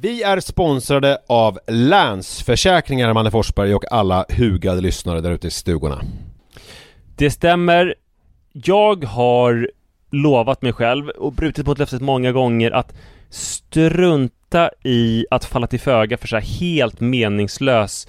Vi är sponsrade av Länsförsäkringar, Manne Forsberg och alla hugade lyssnare där ute i stugorna. Det stämmer. Jag har lovat mig själv och brutit mot löftet många gånger att strunta i att falla till föga för så här helt meningslös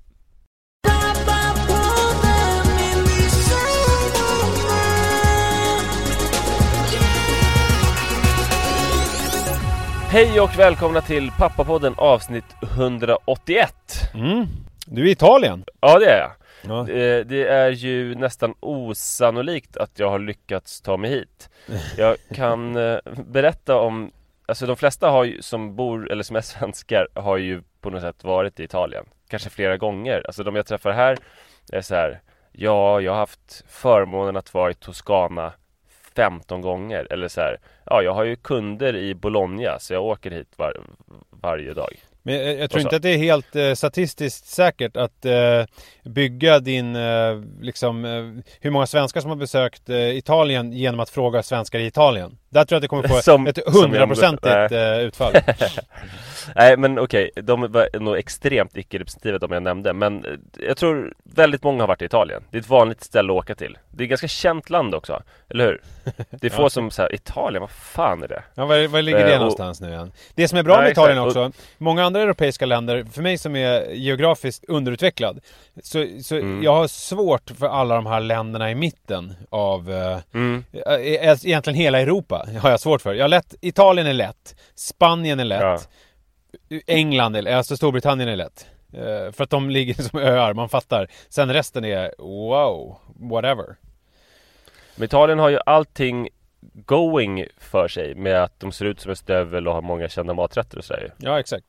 Hej och välkomna till Pappapodden avsnitt 181 Mm. Du är i Italien. Ja det är jag Ja. Eh, Det är ju nästan osannolikt att jag har lyckats ta mig hit Jag kan eh, berätta om Alltså de flesta har ju, som bor, eller som är svenskar har ju på något sätt varit i Italien Kanske flera gånger, alltså de jag träffar här är så här Ja, jag har haft förmånen att vara i Toscana 15 gånger eller så här Ja, jag har ju kunder i Bologna så jag åker hit var, varje dag Men jag, jag tror inte att det är helt eh, statistiskt säkert att eh, bygga din, eh, liksom, eh, hur många svenskar som har besökt eh, Italien genom att fråga svenskar i Italien. Där tror jag att det kommer få Som- ett hundraprocentigt eh, utfall. Nej men okej, de var nog extremt icke-representativa de jag nämnde Men eh, jag tror väldigt många har varit i Italien Det är ett vanligt ställe att åka till Det är ett ganska känt land också, eller hur? Det är få Ja. som säger Italien, vad fan är det? Ja, var, var ligger det Eh, och- någonstans nu igen? Det som är bra med Italien exakt. också, många andra europeiska länder, för mig som är geografiskt underutvecklad, så, så Mm. jag har svårt för alla de här länderna i mitten av, eh, Mm. eh, egentligen hela Europa har jag svårt för. Jag har lätt, Italien är lätt, Spanien är lätt, Ja. England alltså Storbritannien är lätt. Eh, för att de ligger som öar, man fattar. Sen resten är wow, whatever. Men Italien har ju allting going för sig med att de ser ut som en stövel och har många kända maträtter och sådär Ja, exakt.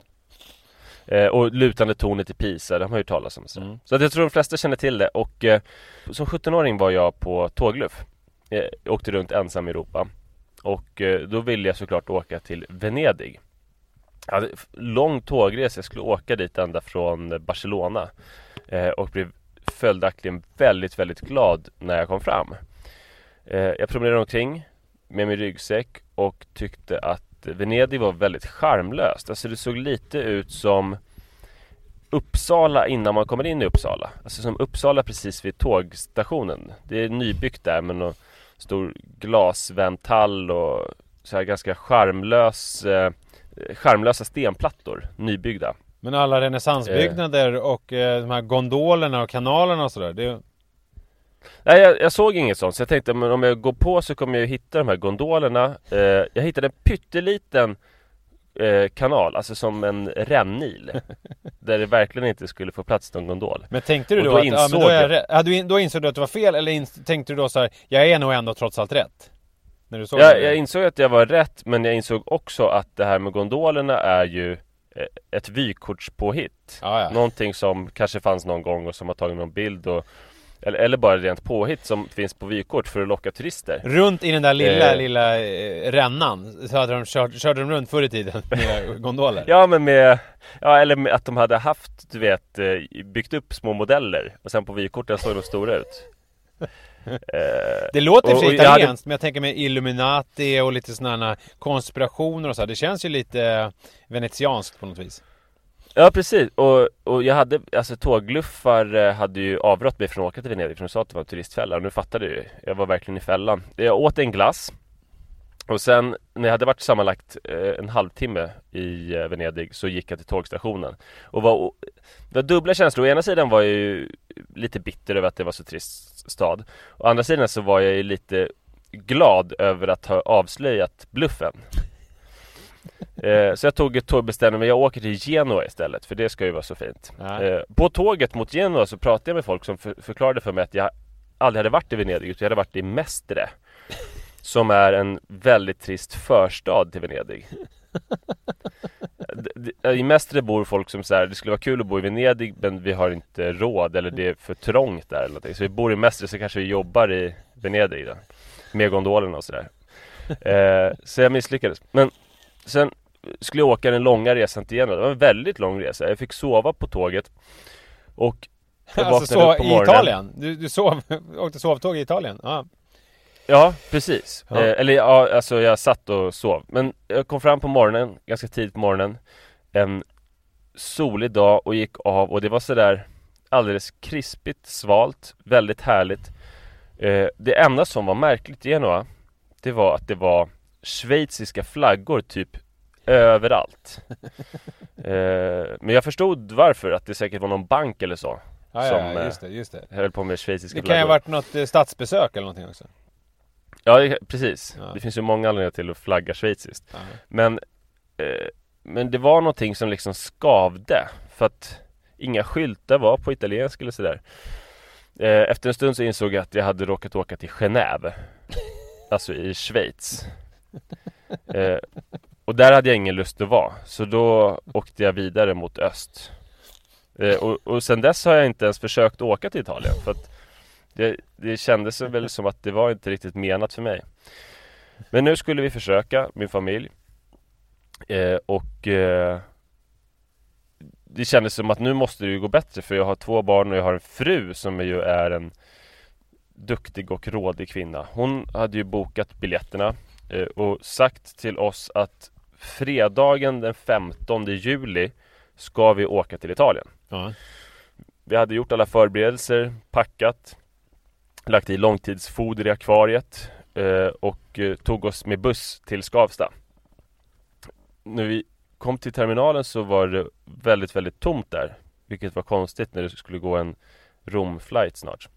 Eh, och lutande tornet i Pisa, det har man ju talat om. Så, Mm. så att jag tror de flesta känner till det. Och eh, som 17-åring var jag på tågluff. Eh, åkte runt ensam i Europa. Och eh, då ville jag såklart åka till Venedig. Jag hade lång tågresa, jag skulle åka dit ända från Barcelona. Eh, och blev följaktligen väldigt, väldigt glad när jag kom fram. Eh, jag promenerade omkring med min ryggsäck och tyckte att Venedig var väldigt charmlöst. Alltså det såg lite ut som Uppsala innan man kommer in i Uppsala. Alltså som Uppsala precis vid tågstationen. Det är nybyggt där med någon stor glasventall och så här ganska charmlös, eh, charmlösa stenplattor, nybyggda. Men alla renässansbyggnader och eh, de här gondolerna och kanalerna och sådär. Det... Nej jag, jag, såg inget sånt så jag tänkte men om jag går på så kommer jag hitta de här gondolerna eh, Jag hittade en pytteliten eh, kanal, alltså som en rännil Där det verkligen inte skulle få plats någon gondol Men tänkte du då, då att, ja, men då, är, ja, du, då insåg du att det var fel eller in, tänkte du då så här, jag är nog ändå trots allt rätt? När du såg ja, det? jag insåg att jag var rätt men jag insåg också att det här med gondolerna är ju eh, ett vykortspåhitt. Ah, ja. Någonting som kanske fanns någon gång och som har tagit någon bild och eller, eller bara rent påhitt som finns på vykort för att locka turister. Runt i den där lilla, eh, lilla eh, rännan så hade de kört, körde de runt förr i tiden med gondoler. Ja men med Ja eller med att de hade haft, du vet, eh, byggt upp små modeller och sen på vykorten såg de stora ut det låter och för italienskt, hade... men jag tänker med Illuminati och lite sådana konspirationer och så. Det känns ju lite venetianskt på något vis. Ja precis, och, och jag hade, alltså tågluffar eh, hade ju avrått mig från att åka till Venedig för de sa att det var en turistfälla och nu fattade jag ju. Jag var verkligen i fällan. Jag åt en glass Och sen när jag hade varit sammanlagt eh, en halvtimme i eh, Venedig så gick jag till tågstationen. Och var, det var dubbla känslor, å ena sidan var jag ju lite bitter över att det var så trist stad. Å andra sidan så var jag ju lite glad över att ha avslöjat bluffen. Eh, så jag tog ett tåg bestämde mig, jag åker till Genua istället för det ska ju vara så fint. Eh, på tåget mot Genua så pratade jag med folk som för, förklarade för mig att jag aldrig hade varit i Venedig utan jag hade varit i Mestre. Som är en väldigt trist förstad till Venedig. I Mestre bor folk som säger det skulle vara kul att bo i Venedig men vi har inte råd eller det är för trångt där eller någonting. Så vi bor i Mestre så kanske vi jobbar i Venedig då. Med gondolerna och sådär. Eh, så jag misslyckades. Men Sen skulle jag åka den långa resan till Genua. Det var en väldigt lång resa. Jag fick sova på tåget. Och jag alltså så upp på morgonen. i Italien? Du, du sov, åkte sovtåg i Italien? Ah. Ja, precis. Ja. Eh, eller ja, alltså jag satt och sov. Men jag kom fram på morgonen, ganska tidigt på morgonen. En solig dag och gick av och det var sådär alldeles krispigt, svalt, väldigt härligt. Eh, det enda som var märkligt i Genua, det var att det var schweiziska flaggor typ överallt. eh, men jag förstod varför, att det säkert var någon bank eller så. Ah, som ja, just det, just det. höll på med schweiziska flaggor. Det kan ju ha varit något eh, statsbesök eller någonting också. Ja, precis. Ja. Det finns ju många anledningar till att flagga schweiziskt. Ja. Men, eh, men det var någonting som liksom skavde. För att inga skyltar var på italienska eller sådär. Eh, efter en stund så insåg jag att jag hade råkat åka till Genève. Alltså i Schweiz. eh, och där hade jag ingen lust att vara Så då åkte jag vidare mot öst eh, och, och sen dess har jag inte ens försökt åka till Italien För att det, det kändes väl som att det var inte riktigt menat för mig Men nu skulle vi försöka, min familj eh, Och eh, Det kändes som att nu måste det ju gå bättre för jag har två barn och jag har en fru som ju är en Duktig och rådig kvinna Hon hade ju bokat biljetterna Eh, och sagt till oss att fredagen den 15 juli ska vi åka till Italien. Ja. Vi hade gjort alla förberedelser, packat, lagt i långtidsfoder i akvariet eh, och eh, tog oss med buss till Skavsta. När vi kom till terminalen så var det väldigt, väldigt tomt där. Vilket var konstigt när det skulle gå en Rom-flight snart.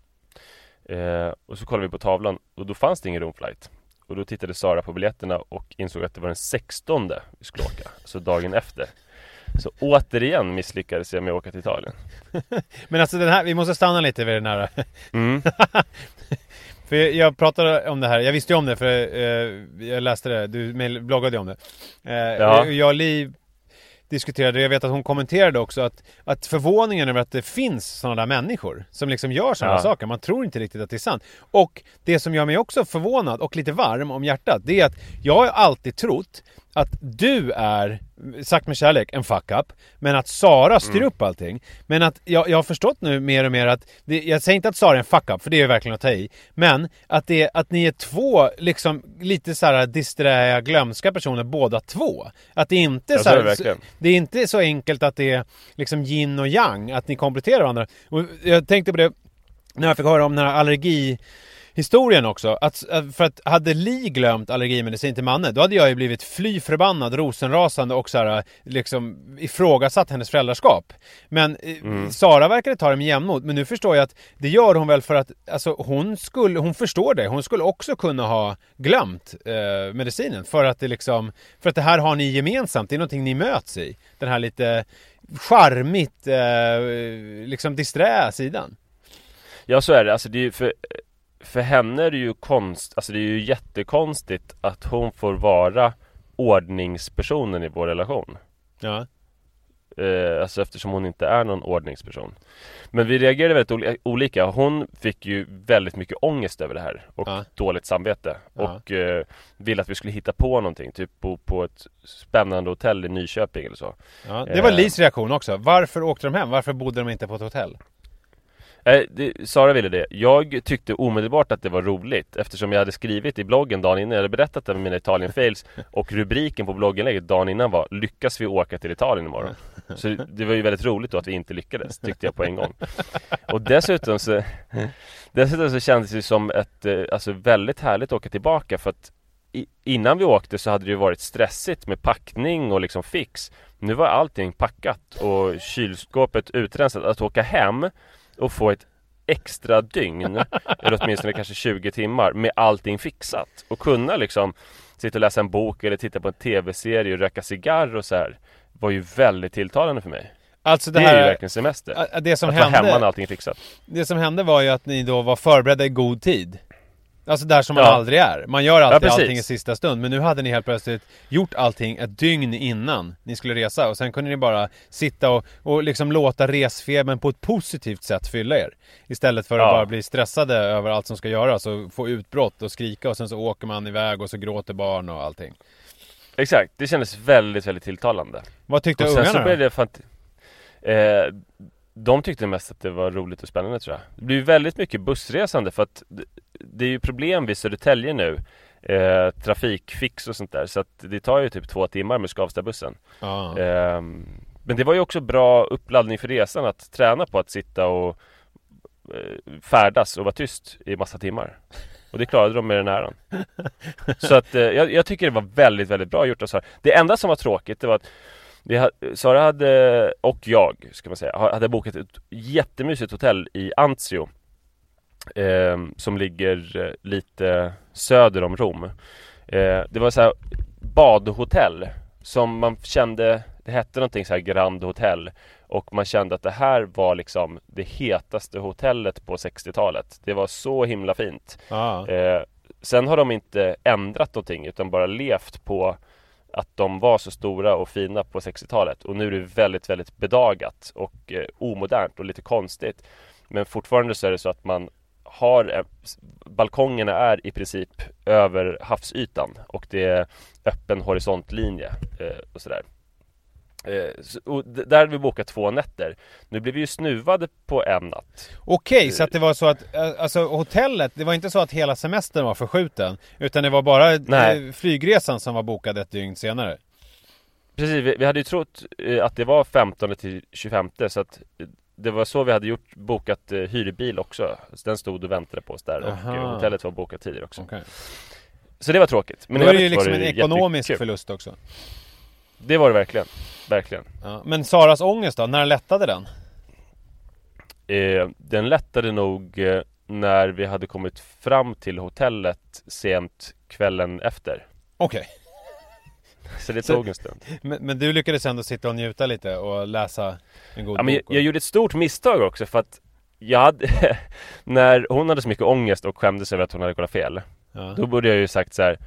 Eh, och så kollade vi på tavlan och då fanns det ingen Rom-flight. Och då tittade Sara på biljetterna och insåg att det var den 16 vi skulle åka, alltså dagen efter. Så återigen misslyckades jag med att åka till Italien. Men alltså den här, vi måste stanna lite vid den här. Mm. för jag pratade om det här, jag visste ju om det för eh, jag läste det, du bloggade om det. Eh, ja. Jag och Liv diskuterade, jag vet att hon kommenterade också att, att förvåningen över att det finns sådana där människor som liksom gör sådana ja. saker, man tror inte riktigt att det är sant. Och det som gör mig också förvånad och lite varm om hjärtat, det är att jag har alltid trott att du är, sagt med kärlek, en fuck-up. Men att Sara styr mm. upp allting. Men att jag, jag har förstått nu mer och mer att, det, jag säger inte att Sara är en fuck-up, för det är verkligen att ta i. Men att, det, att ni är två, liksom lite såhär disträ, glömska personer båda två. Att det inte är så, här, det, det är inte så enkelt att det är liksom yin och yang, att ni kompletterar varandra. Och jag tänkte på det när jag fick höra om den här allergi historien också. Att, för att hade Li glömt allergimedicin till Manne, då hade jag ju blivit fly förbannad, rosenrasande och så här, liksom ifrågasatt hennes föräldraskap. Men eh, mm. Sara verkade ta det med jämnmod. Men nu förstår jag att det gör hon väl för att alltså, hon, skulle, hon förstår det. Hon skulle också kunna ha glömt eh, medicinen för att det liksom, för att det här har ni gemensamt. Det är någonting ni möts i. Den här lite charmigt, eh, liksom disträ sidan. Ja så är det, alltså det är ju för för henne är det ju konst, alltså det är ju jättekonstigt att hon får vara ordningspersonen i vår relation. Ja. Eh, alltså eftersom hon inte är någon ordningsperson. Men vi reagerade väldigt olika. Hon fick ju väldigt mycket ångest över det här och ja. dåligt samvete. Ja. Och eh, ville att vi skulle hitta på någonting, typ bo på ett spännande hotell i Nyköping eller så. Ja, det var eh. Lis reaktion också. Varför åkte de hem? Varför bodde de inte på ett hotell? Eh, det, Sara ville det. Jag tyckte omedelbart att det var roligt eftersom jag hade skrivit i bloggen dagen innan. Jag hade berättat om mina Italien-fails och rubriken på blogginlägget dagen innan var Lyckas vi åka till Italien imorgon? Så det var ju väldigt roligt då att vi inte lyckades, tyckte jag på en gång. Och dessutom så Dessutom så kändes det som ett, eh, alltså väldigt härligt att åka tillbaka för att Innan vi åkte så hade det ju varit stressigt med packning och liksom fix Nu var allting packat och kylskåpet utrensat. Att åka hem och få ett extra dygn, eller åtminstone kanske 20 timmar, med allting fixat. Och kunna liksom sitta och läsa en bok eller titta på en tv-serie och röka cigarr och så här var ju väldigt tilltalande för mig. Alltså det, det här, är ju verkligen semester. Det som att hände, vara hemma när allting är fixat. Det som hände var ju att ni då var förberedda i god tid. Alltså där som man ja. aldrig är. Man gör alltid ja, allting i sista stund. Men nu hade ni helt plötsligt gjort allting ett dygn innan ni skulle resa. Och sen kunde ni bara sitta och, och liksom låta resfebern på ett positivt sätt fylla er. Istället för att ja. bara bli stressade över allt som ska göras och få utbrott och skrika och sen så åker man iväg och så gråter barn och allting. Exakt, det kändes väldigt, väldigt tilltalande. Vad tyckte och ungarna sen så blev det fant- eh, de tyckte mest att det var roligt och spännande tror jag. Det blir väldigt mycket bussresande för att det är ju problem vid Södertälje nu eh, Trafikfix och sånt där så att det tar ju typ två timmar med Skavstabussen ah. eh, Men det var ju också bra uppladdning för resan att träna på att sitta och eh, färdas och vara tyst i massa timmar och det klarade de med den äran Så att eh, jag, jag, tycker det var väldigt, väldigt bra gjort av Sara Det enda som var tråkigt det var att vi Sara hade, och jag ska man säga, hade bokat ett jättemysigt hotell i Anzio eh, Som ligger eh, lite söder om Rom. Eh, Det var så här badhotell Som man kände, det hette någonting så här Grand Hotel Och man kände att det här var liksom det hetaste hotellet på 60-talet Det var så himla fint. Ah. eh, Sen har de inte ändrat någonting utan bara levt på att de var så stora och fina på 60-talet och nu är det väldigt, väldigt bedagat och eh, omodernt och lite konstigt. Men fortfarande så är det så att man har eh, balkongerna är i princip över havsytan och det är öppen horisontlinje eh, och sådär. Eh, och där hade vi bokat två nätter. Nu blev vi ju snuvade på en natt. Okej, okay, så att det var så att eh, alltså hotellet, det var inte så att hela semestern var förskjuten utan det var bara eh, Nej. flygresan som var bokad ett dygn senare? Precis, vi, vi hade ju trott att det var 15 till 25 så att det var så vi hade gjort, bokat eh, hyrbil också. Så den stod och väntade på oss där Aha. och hotellet var bokat tidigare också. Okay. Så det var tråkigt. Men Då är det ju liksom en ekonomisk förlust också. Det var det verkligen. Verkligen. Ja. Men Saras ångest då? När lättade den? Eh, den lättade nog eh, när vi hade kommit fram till hotellet sent kvällen efter. Okej. Okay. Så det tog en stund. Men, men, du lyckades ändå sitta och njuta lite och läsa en god ja, men bok? Jag, jag gjorde ett stort misstag också för att jag hade, när hon hade så mycket ångest och skämdes över att hon hade kollat fel. Ja. Då borde jag ju sagt så här,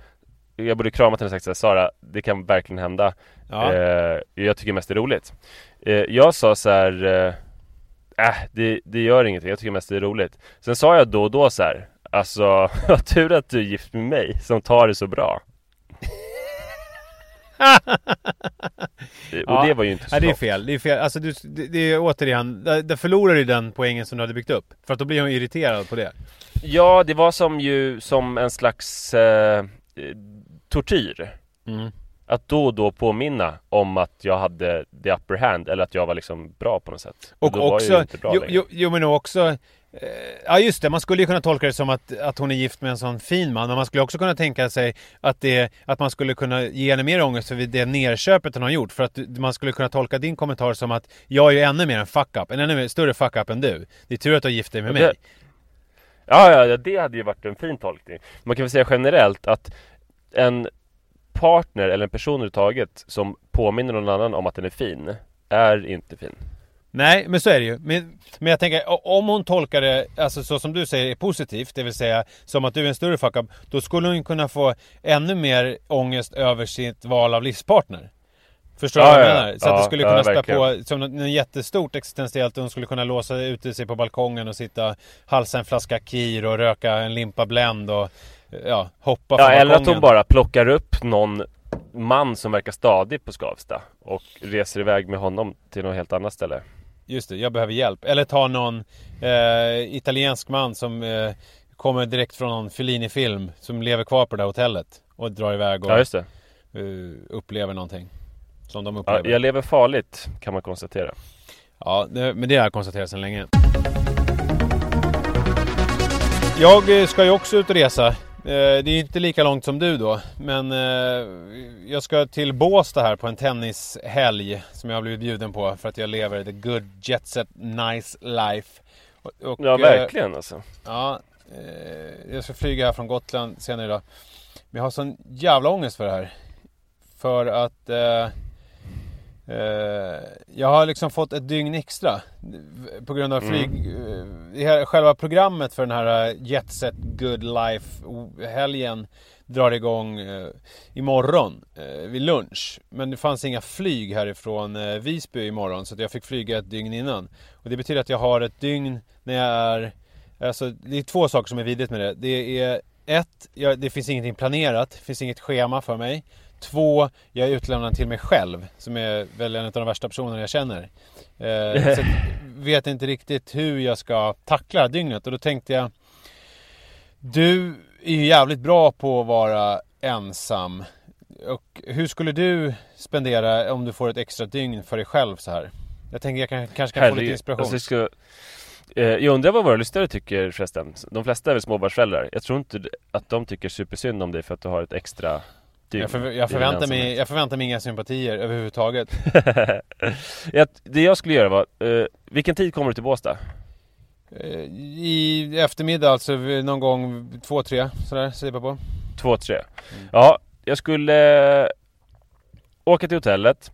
Jag borde kramat henne och sagt så här, Sara, det kan verkligen hända. Ja. Eh, jag tycker mest det är roligt. Eh, jag sa så här, eh, äh, det, det gör ingenting, jag tycker mest det är roligt. Sen sa jag då och då så här, alltså, vad tur att du är gift med mig som tar det så bra. och det var ju inte så Nej, det är fel. Det är fel. Alltså, du, det, det är återigen, där, där förlorar du den poängen som du hade byggt upp. För att då blir hon irriterad på det. Ja, det var som ju som en slags eh, tortyr. Mm. Att då och då påminna om att jag hade the upper hand eller att jag var liksom bra på något sätt. Och, och också, jo, jo, jo, men också Eh, ja just det, man skulle ju kunna tolka det som att, att hon är gift med en sån fin man. Men man skulle också kunna tänka sig att, det, att man skulle kunna ge henne mer ångest för det nerköpet hon har gjort. För att man skulle kunna tolka din kommentar som att jag är ännu mer en fuck-up, en ännu större fuck-up än du. Det är tur att du har gift dig med mig. Ja, ja, det hade ju varit en fin tolkning. Man kan väl säga generellt att en partner eller en person överhuvudtaget som påminner någon annan om att den är fin, är inte fin. Nej, men så är det ju. Men, men jag tänker, om hon tolkar det, alltså så som du säger, positivt, det vill säga som att du är en större fuck-up, då skulle hon kunna få ännu mer ångest över sitt val av livspartner. Förstår du ja, vad jag menar? Så ja, att det skulle kunna ja, spä på som något jättestort existentiellt. Hon skulle kunna låsa ute sig på balkongen och sitta, halsa en flaska Kir och röka en limpa Blend och ja, hoppa Ja, eller att hon bara plockar upp någon man som verkar stadig på Skavsta och reser iväg med honom till något helt annat ställe. Just det, jag behöver hjälp. Eller ta någon eh, italiensk man som eh, kommer direkt från någon Fellini-film som lever kvar på det där hotellet och drar iväg och ja, just det. Uh, upplever någonting. Som de upplever. Ja, jag lever farligt kan man konstatera. Ja, det, men det har jag konstaterat sedan länge. Jag eh, ska ju också ut och resa det är inte lika långt som du då, men eh, jag ska till Båstad här på en tennishelg som jag har blivit bjuden på för att jag lever the good jet set nice life. Och, ja, eh, verkligen alltså. Ja, jag ska flyga här från Gotland senare idag. Men jag har sån jävla ångest för det här. För att Eh, jag har liksom fått ett dygn extra på grund av flyg. Mm. Själva programmet för den här Jet Set Good Life helgen drar igång eh, imorgon eh, vid lunch. Men det fanns inga flyg härifrån eh, Visby imorgon så jag fick flyga ett dygn innan. Och det betyder att jag har ett dygn när jag är... Alltså det är två saker som är vidrigt med det. Det är ett, jag, det finns ingenting planerat, det finns inget schema för mig. Två, jag är utlämnad till mig själv, som är väl en av de värsta personerna jag känner. Eh, så vet inte riktigt hur jag ska tackla dygnet och då tänkte jag Du är ju jävligt bra på att vara ensam. Och hur skulle du spendera om du får ett extra dygn för dig själv så här? Jag tänker jag kan, kanske kan Herre, få lite inspiration. Alltså, jag, ska, eh, jag undrar vad våra lyssnare tycker förresten. De flesta är väl småbarnsföräldrar. Jag tror inte att de tycker supersynd om dig för att du har ett extra jag, för, jag, förväntar mig, jag förväntar mig inga sympatier överhuvudtaget. det jag skulle göra var, uh, vilken tid kommer du till Båstad? Uh, I eftermiddag alltså, någon gång två, tre sådär, jag på. Två, tre. Mm. Ja, jag skulle uh, åka till hotellet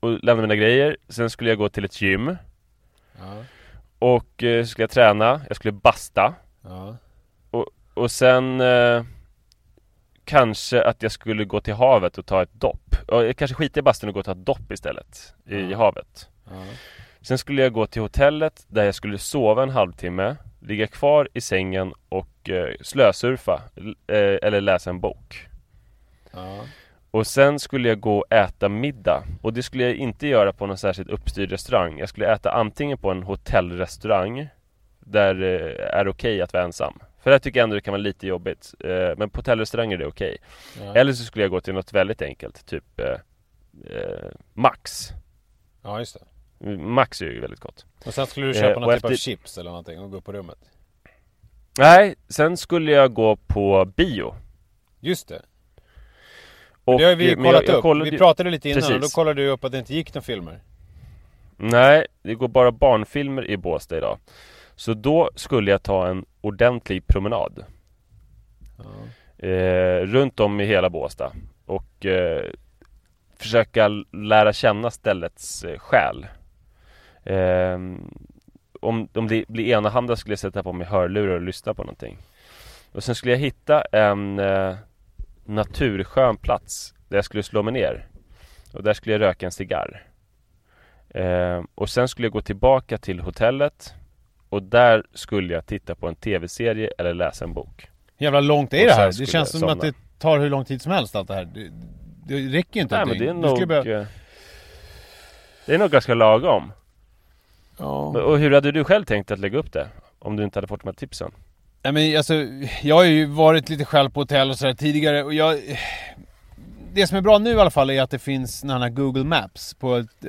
och lämna mina grejer. Sen skulle jag gå till ett gym. Ja. Och uh, skulle jag träna, jag skulle basta. Ja. Och, och sen Kanske att jag skulle gå till havet och ta ett dopp. Jag kanske skiter i bastun och gå och ta ett dopp istället i havet. Sen skulle jag gå till hotellet där jag skulle sova en halvtimme, ligga kvar i sängen och eh, slösurfa eh, eller läsa en bok. Och sen skulle jag gå och äta middag och det skulle jag inte göra på någon särskilt uppstyrd restaurang. Jag skulle äta antingen på en hotellrestaurang där det är okej okay att vara ensam för det tycker jag ändå det kan vara lite jobbigt. Eh, Men på hotellrestauranger är det okej. Okay. ja. Eller så skulle jag gå till något väldigt enkelt Typ eh, eh, Max. Ja just det. Max är ju väldigt gott. Och sen skulle du köpa eh, någon typ efter... av chips eller någonting och gå på rummet? Nej, sen skulle jag gå på bio. Just det. Och, det har vi kollat jag, jag upp, kollade... vi pratade lite innan Precis. och då kollade du upp att det inte gick några filmer. Nej, det går bara barnfilmer i Båstad idag så då skulle jag ta en ordentlig promenad. Ja. Eh, runt om i hela Båstad. Och eh, försöka lära känna ställets eh, själ. Eh, om, om det blir enahanda skulle jag sätta på mig hörlurar och lyssna på någonting. Och sen skulle jag hitta en eh, naturskön plats där jag skulle slå mig ner. Och där skulle jag röka en cigarr. Eh, och sen skulle jag gå tillbaka till hotellet och där skulle jag titta på en tv-serie eller läsa en bok. Jävla långt är det här. Det känns som somna. att det tar hur lång tid som helst allt det här. Det, det räcker ju inte Nej men det är nog... Behöva... Det är nog ganska lagom. Ja. Och hur hade du själv tänkt att lägga upp det? Om du inte hade fått de här tipsen? Nej men alltså, jag har ju varit lite själv på hotell och sådär tidigare och jag... det som är bra nu i alla fall är att det finns här Google Maps på ett,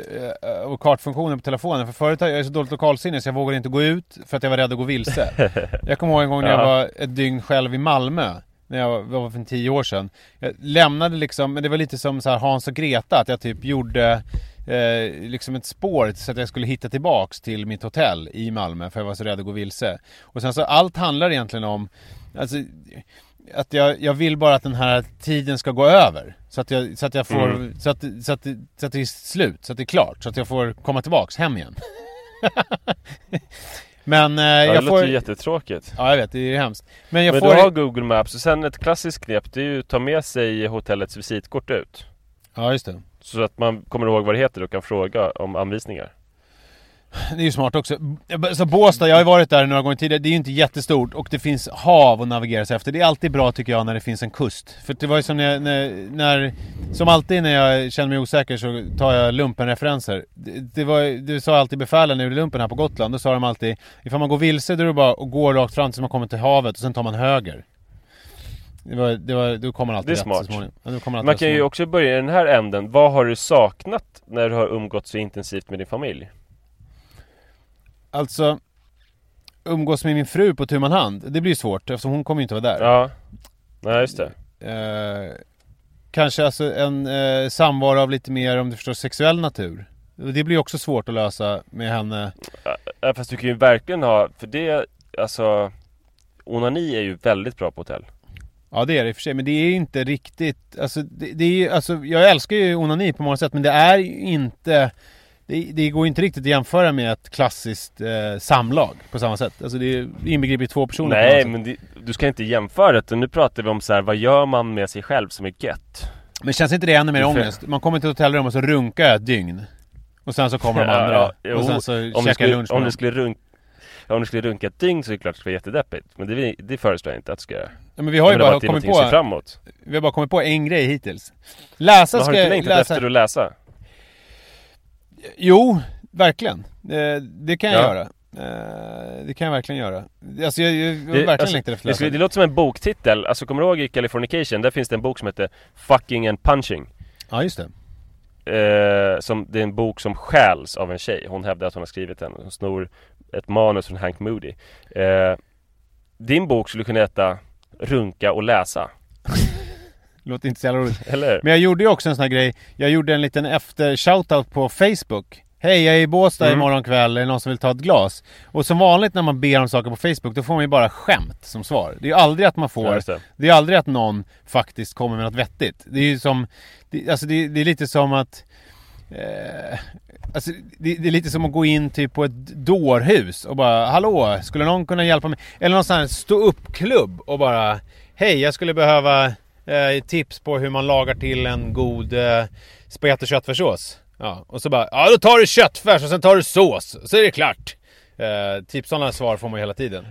och eh, kartfunktionen på telefonen. För förut jag är så dåligt lokalsinne så jag vågade inte gå ut för att jag var rädd att gå vilse. jag kommer ihåg en gång när jag var ett dygn själv i Malmö. När jag var för tio år sedan. Jag lämnade liksom, men det var lite som så Hans och Greta, att jag typ gjorde eh, liksom ett spår så att jag skulle hitta tillbaks till mitt hotell i Malmö för jag var så rädd att gå vilse. Och sen så allt handlar egentligen om, alltså att jag, jag vill bara att den här tiden ska gå över. Så att jag, så att jag får, mm. så, att, så, att, så att det är slut, så att det är klart. Så att jag får komma tillbaks hem igen. Men eh, ja, jag det får... låter ju jättetråkigt. Ja, jag vet. Det är hemskt. Men jag Men får... du har Google Maps och sen ett klassiskt knep det är ju att ta med sig hotellets visitkort ut. Ja, just det. Så att man kommer ihåg vad det heter och kan fråga om anvisningar. Det är ju smart också. Så Båstad, jag har ju varit där några gånger tidigare. Det är ju inte jättestort och det finns hav att navigera sig efter. Det är alltid bra tycker jag när det finns en kust. För det var ju som när, när, när Som alltid när jag känner mig osäker så tar jag lumpenreferenser. Det, det, var, det sa alltid befälen när jag gjorde lumpen här på Gotland. Då sa de alltid Ifall man går vilse då är det bara att gå rakt fram tills man kommer till havet och sen tar man höger. Det var, det var, då kommer alltid det är rätt smart. Ja, man, man kan ju också börja i den här änden. Vad har du saknat när du har umgått så intensivt med din familj? Alltså Umgås med min fru på tu man hand Det blir svårt eftersom hon kommer ju inte vara där. Ja. Nej just det. Eh, Kanske alltså en eh, samvaro av lite mer om du förstår sexuell natur. Det blir också svårt att lösa med henne. Ja fast du kan ju verkligen ha För det Alltså Onani är ju väldigt bra på hotell. Ja det är det i och för sig, men det är inte riktigt Alltså, det, det är alltså jag älskar ju onani på många sätt men det är ju inte det, det går inte riktigt att jämföra med ett klassiskt eh, samlag på samma sätt. Alltså det inbegriper två personer Nej men det, du ska inte jämföra det. Nu pratar vi om så här, vad gör man med sig själv som är gött? Men känns inte det ännu mer ångest? Man kommer till ett hotellrum och så runkar jag ett dygn. Och sen så kommer de andra. Ja, ja, och sen så om käkar jag lunch Om du skulle runka om du skulle runka ett dygn så är det klart att det skulle vara jättedeppigt. Men det, det föreslår jag inte att du ska göra. Ja, men vi har ju bara kommit på... Framåt. Vi har bara kommit på en grej hittills. Läsa ska... Har du inte längtat läsa... efter att läsa? Jo, verkligen. Det, det kan jag ja. göra. Eh, det kan jag verkligen göra. Alltså jag, jag, jag verkligen alltså, längtar efter det, det låter som en boktitel. Alltså kommer du ihåg i Californication? Där finns det en bok som heter Fucking and Punching. Ja, just det. Eh, som, det är en bok som stjäls av en tjej. Hon hävdar att hon har skrivit den. Hon snor ett manus från Hank Moody. Eh, din bok skulle kunna heta Runka och läsa. Låter inte så jävla roligt. Eller? Men jag gjorde ju också en sån här grej. Jag gjorde en liten efter shoutout på Facebook. Hej, jag är i Båstad mm. imorgon kväll, är det någon som vill ta ett glas? Och som vanligt när man ber om saker på Facebook, då får man ju bara skämt som svar. Det är ju aldrig att man får, ja, det. är aldrig att någon faktiskt kommer med något vettigt. Det är ju som, det, alltså det, det är lite som att eh, Alltså, det, det, är lite som att gå in typ på ett dårhus och bara Hallå, skulle någon kunna hjälpa mig? Eller någon sån här stå upp-klubb och bara Hej, jag skulle behöva eh, tips på hur man lagar till en god eh, spagetti och köttfärssås. Ja, och så bara, ja då tar du köttfärs och sen tar du sås, så är det klart. Eh, typ sådana svar får man ju hela tiden.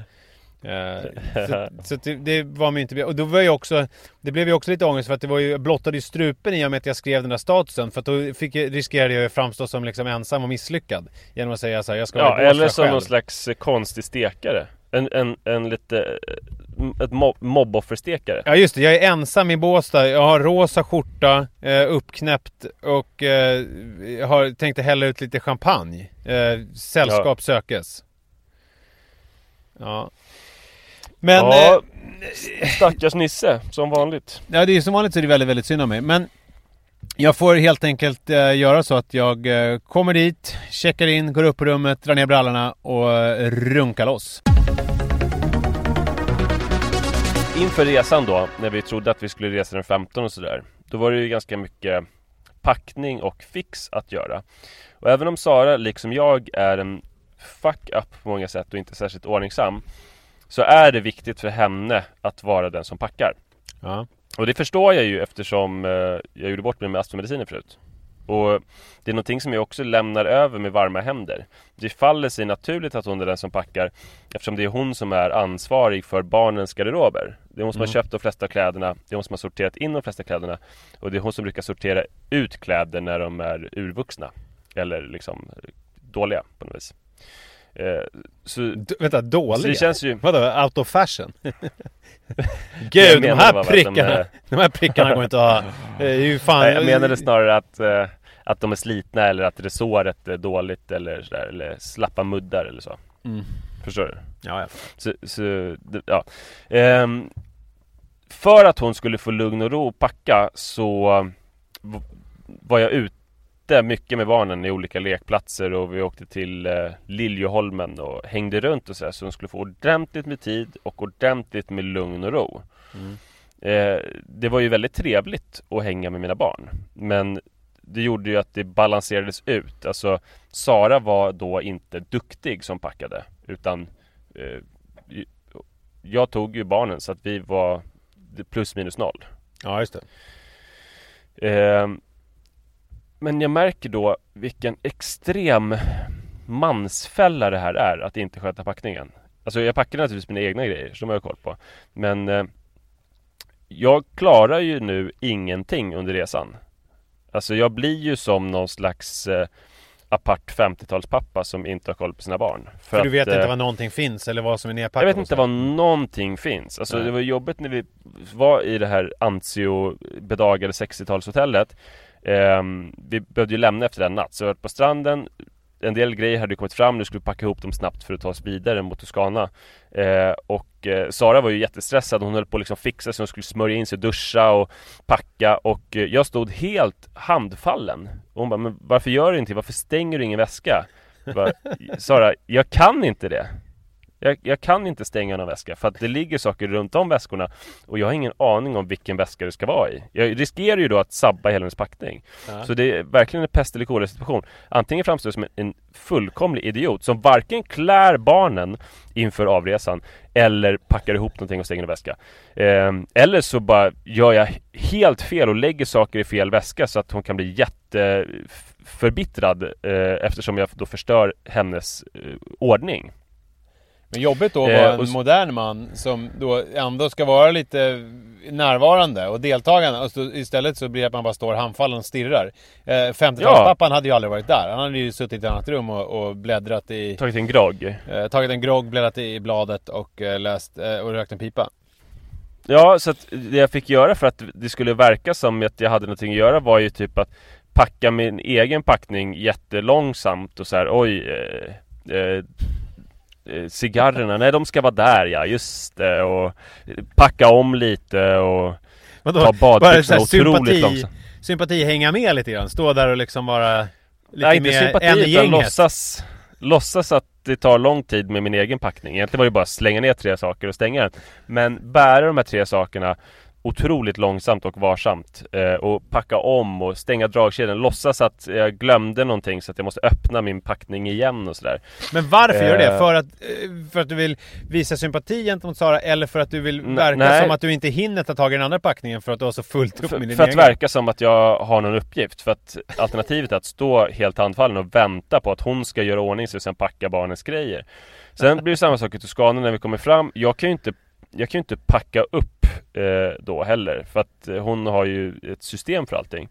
Eh, så, så det, var man inte... Och då var jag också... Det blev ju också lite ångest för att det var ju blottade ju strupen i och med att jag skrev den där statusen. För att då fick, riskerade jag ju framstå som liksom ensam och misslyckad. Genom att säga så här, jag ska Ja, eller som någon slags konstig stekare. En, en, en lite ett mob mobbofferstekare. Ja just det, jag är ensam i Båstad. Jag har rosa skjorta, eh, uppknäppt och eh, har tänkt hälla ut lite champagne. Eh, sällskap ja. sökes. Ja. Men... Ja, eh, stackars Nisse, som vanligt. Ja, det är som vanligt så är det väldigt, väldigt synd om mig. Men jag får helt enkelt eh, göra så att jag eh, kommer dit, checkar in, går upp på rummet, drar ner brallorna och eh, runkar loss inför resan då, när vi trodde att vi skulle resa den 15 och sådär Då var det ju ganska mycket packning och fix att göra. Och även om Sara, liksom jag, är en fuck-up på många sätt och inte särskilt ordningsam Så är det viktigt för henne att vara den som packar. Ja. Och det förstår jag ju eftersom eh, jag gjorde bort mig med astmamediciner förut och det är någonting som jag också lämnar över med varma händer. Det faller sig naturligt att hon är den som packar eftersom det är hon som är ansvarig för barnens garderober. Det är hon som mm. har köpt de flesta kläderna, det är hon som har sorterat in de flesta kläderna och det är hon som brukar sortera ut kläder när de är urvuxna eller liksom dåliga på något vis. Eh, så, D vänta, dåliga? Så det känns ju... Vadå, out of fashion? Gud, de här prickarna! De, de här prickarna går inte att ha. Det är ju fan... Jag menade snarare att, eh, att de är slitna eller att resåret är dåligt eller sådär, eller slappa muddar eller så. Mm. Förstår du? Ja, ja. Så, så ja. Ehm, för att hon skulle få lugn och ro och packa så var jag ute mycket med barnen i olika lekplatser och vi åkte till eh, Liljeholmen och hängde runt och så, här, så de skulle få ordentligt med tid och ordentligt med lugn och ro. Mm. Eh, det var ju väldigt trevligt att hänga med mina barn. Men det gjorde ju att det balanserades ut. Alltså Sara var då inte duktig som packade utan eh, jag tog ju barnen så att vi var plus minus noll. Ja, just det. Eh, men jag märker då vilken extrem mansfälla det här är att inte sköta packningen. Alltså jag packar naturligtvis mina egna grejer, som jag har koll på. Men eh, jag klarar ju nu ingenting under resan. Alltså jag blir ju som någon slags eh, apart 50-talspappa som inte har koll på sina barn. För, För du vet att, inte eh, var någonting finns eller vad som är nedpackat? Jag vet inte var någonting finns. Alltså Nej. det var jobbigt när vi var i det här Anzio bedagade 60-talshotellet. Eh, vi behövde ju lämna efter en natt, så vi var på stranden en del grejer hade kommit fram, nu skulle vi packa ihop dem snabbt för att ta oss vidare mot Toscana. Eh, Och eh, Sara var ju jättestressad, hon höll på att liksom fixa sig, hon skulle smörja in sig, duscha och packa och eh, jag stod helt handfallen. Och Hon bara, men varför gör du inte Varför stänger du ingen väska? Bara, Sara, jag kan inte det jag, jag, kan inte stänga någon väska för att det ligger saker runt om väskorna och jag har ingen aning om vilken väska det ska vara i. Jag riskerar ju då att sabba hela hennes packning. Ja. Så det är verkligen en pest eller kolera situation. Antingen framstår jag som en, fullkomlig idiot som varken klär barnen inför avresan eller packar ihop någonting och stänger en väska. Eh, eller så bara gör jag helt fel och lägger saker i fel väska så att hon kan bli jätteförbittrad eh, eftersom jag då förstör hennes eh, ordning. Men jobbigt då att vara en modern man som då ändå ska vara lite närvarande och deltagande. Och så, istället så blir det att man bara står handfallen och stirrar. Eh, 50-talspappan ja. hade ju aldrig varit där. Han hade ju suttit i ett annat rum och, och bläddrat i... Tagit en grogg. Eh, tagit en grogg, bläddrat i bladet och eh, läst eh, och rökt en pipa. Ja, så att det jag fick göra för att det skulle verka som att jag hade någonting att göra var ju typ att packa min egen packning jättelångsamt och så här, oj eh, eh Eh, cigarrerna, nej de ska vara där ja, just det och packa om lite och Vadå? ta badbyxorna otroligt långsamt. Sympati hänga med lite grann, stå där och liksom vara lite nej, inte sympati, en i gänget? låtsas, låtsas att det tar lång tid med min egen packning. Egentligen var det bara att slänga ner tre saker och stänga den. Men bära de här tre sakerna otroligt långsamt och varsamt eh, och packa om och stänga dragkedjan. Låtsas att jag glömde någonting så att jag måste öppna min packning igen och sådär. Men varför gör du det? Eh. För att, eh, för att du vill visa sympati gentemot Sara eller för att du vill verka Nej. som att du inte hinner ta tag i den andra packningen för att du har så fullt upp för, med din För egen. att verka som att jag har någon uppgift. För att alternativet är att stå helt handfallen och vänta på att hon ska göra ordning sig och sen packa barnens grejer. Sen blir det samma sak i Toscana när vi kommer fram. Jag kan ju inte jag kan ju inte packa upp eh, då heller för att eh, hon har ju ett system för allting.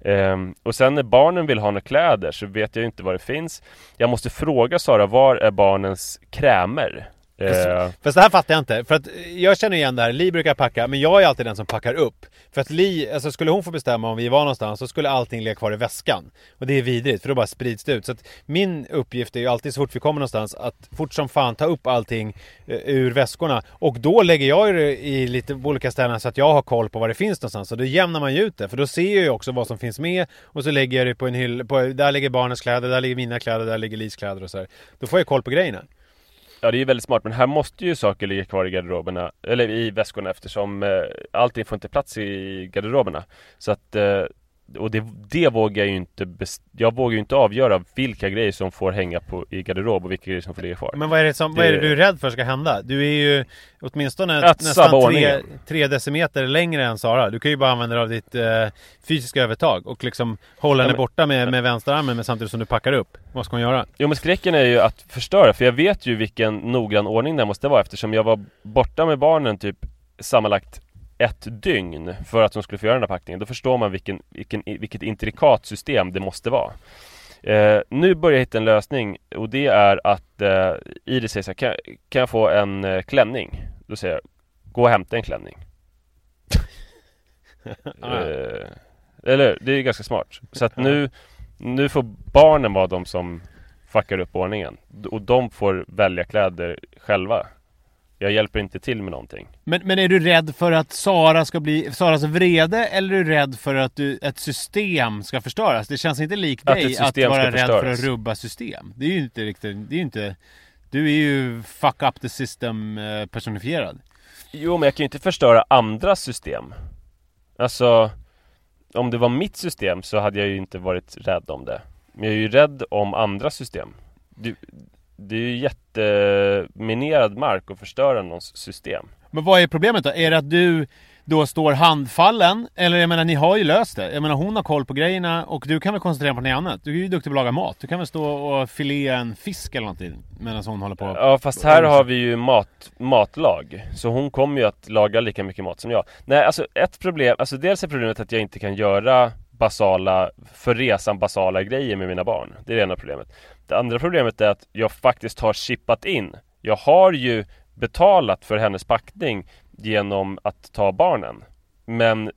Eh, och sen när barnen vill ha några kläder så vet jag ju inte vad det finns. Jag måste fråga Sara, var är barnens krämer? Eh. fast det här fattar jag inte. För att jag känner igen det här. Li brukar packa, men jag är alltid den som packar upp. För att Li, alltså skulle hon få bestämma om vi var någonstans så skulle allting ligga kvar i väskan. Och det är vidrigt, för då bara sprids det ut. Så att min uppgift är ju alltid så fort vi kommer någonstans att fort som fan ta upp allting uh, ur väskorna. Och då lägger jag det i lite olika ställen så att jag har koll på vad det finns någonstans. Och då jämnar man ju ut det. För då ser jag ju också vad som finns med. Och så lägger jag det på en hylla. Där ligger barnens kläder, där ligger mina kläder, där ligger Lis kläder och så här. Då får jag koll på grejerna. Ja det är ju väldigt smart men här måste ju saker ligga kvar i garderoberna Eller i väskorna eftersom eh, allting får inte plats i garderoberna. Så att eh, och det, det vågar jag ju inte Jag vågar ju inte avgöra vilka grejer som får hänga på i garderob och vilka grejer som får ligga kvar Men vad är det, som, det... Vad är det du är rädd för ska hända? Du är ju åtminstone nästan tre, tre, decimeter längre än Sara Du kan ju bara använda dig av ditt eh, fysiska övertag och liksom hålla ja, henne borta med, med vänsterarmen men samtidigt som du packar upp Vad ska hon göra? Jo men skräcken är ju att förstöra för jag vet ju vilken noggrann ordning det måste vara eftersom jag var borta med barnen typ sammanlagt ett dygn för att de skulle få göra den här packningen. Då förstår man vilken, vilken, vilket intrikat system det måste vara. Eh, nu börjar jag hitta en lösning och det är att eh, Iris säger så här, kan, kan jag få en eh, klänning? Då säger jag, gå och hämta en klänning. eh, eller Det är ganska smart. Så att nu, nu får barnen vara de som fuckar upp ordningen. Och de får välja kläder själva. Jag hjälper inte till med någonting. Men, men är du rädd för att Sara ska bli Saras vrede eller är du rädd för att du, ett system ska förstöras? Det känns inte likt dig att, vara rädd för att rubba system. Det är ju inte riktigt, det är ju inte Du är ju fuck up the system eh, personifierad. Jo men jag kan ju inte förstöra andra system. Alltså Om det var mitt system så hade jag ju inte varit rädd om det. Men jag är ju rädd om andra system. Du, det är ju jätteminerad mark att förstöra någons system. Men vad är problemet då? Är det att du då står handfallen? Eller jag menar, ni har ju löst det. Jag menar, hon har koll på grejerna och du kan väl koncentrera på något annat? Du är ju duktig på att laga mat. Du kan väl stå och filea en fisk eller någonting medan hon håller på? Ja, fast här har vi ju mat, matlag. Så hon kommer ju att laga lika mycket mat som jag. Nej, alltså ett problem, alltså dels är problemet att jag inte kan göra basala, för resan basala grejer med mina barn. Det är det ena problemet. Det andra problemet är att jag faktiskt har chippat in. Jag har ju betalat för hennes packning genom att ta barnen. Men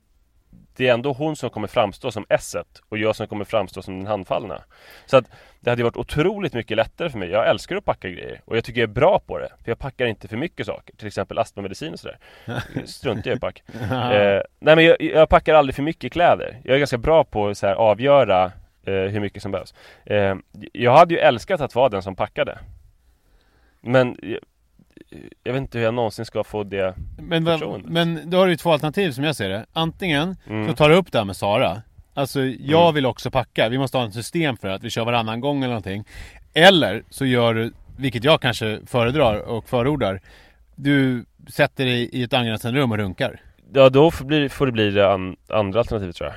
det är ändå hon som kommer framstå som s och jag som kommer framstå som den handfallna. Så att det hade varit otroligt mycket lättare för mig. Jag älskar att packa grejer och jag tycker jag är bra på det. För jag packar inte för mycket saker. Till exempel astmamedicin och sådär. Struntar jag i pack. eh, nej men jag, jag, packar aldrig för mycket kläder. Jag är ganska bra på att avgöra eh, hur mycket som behövs. Eh, jag hade ju älskat att vara den som packade. Men jag vet inte hur jag någonsin ska få det men, förtroendet. Men då har du ju två alternativ som jag ser det. Antingen mm. så tar du upp det här med Sara. Alltså jag mm. vill också packa. Vi måste ha ett system för att vi kör varannan gång eller någonting. Eller så gör du, vilket jag kanske föredrar och förordar. Du sätter dig i ett angränsande rum och runkar. Ja då får det bli det andra alternativet tror jag.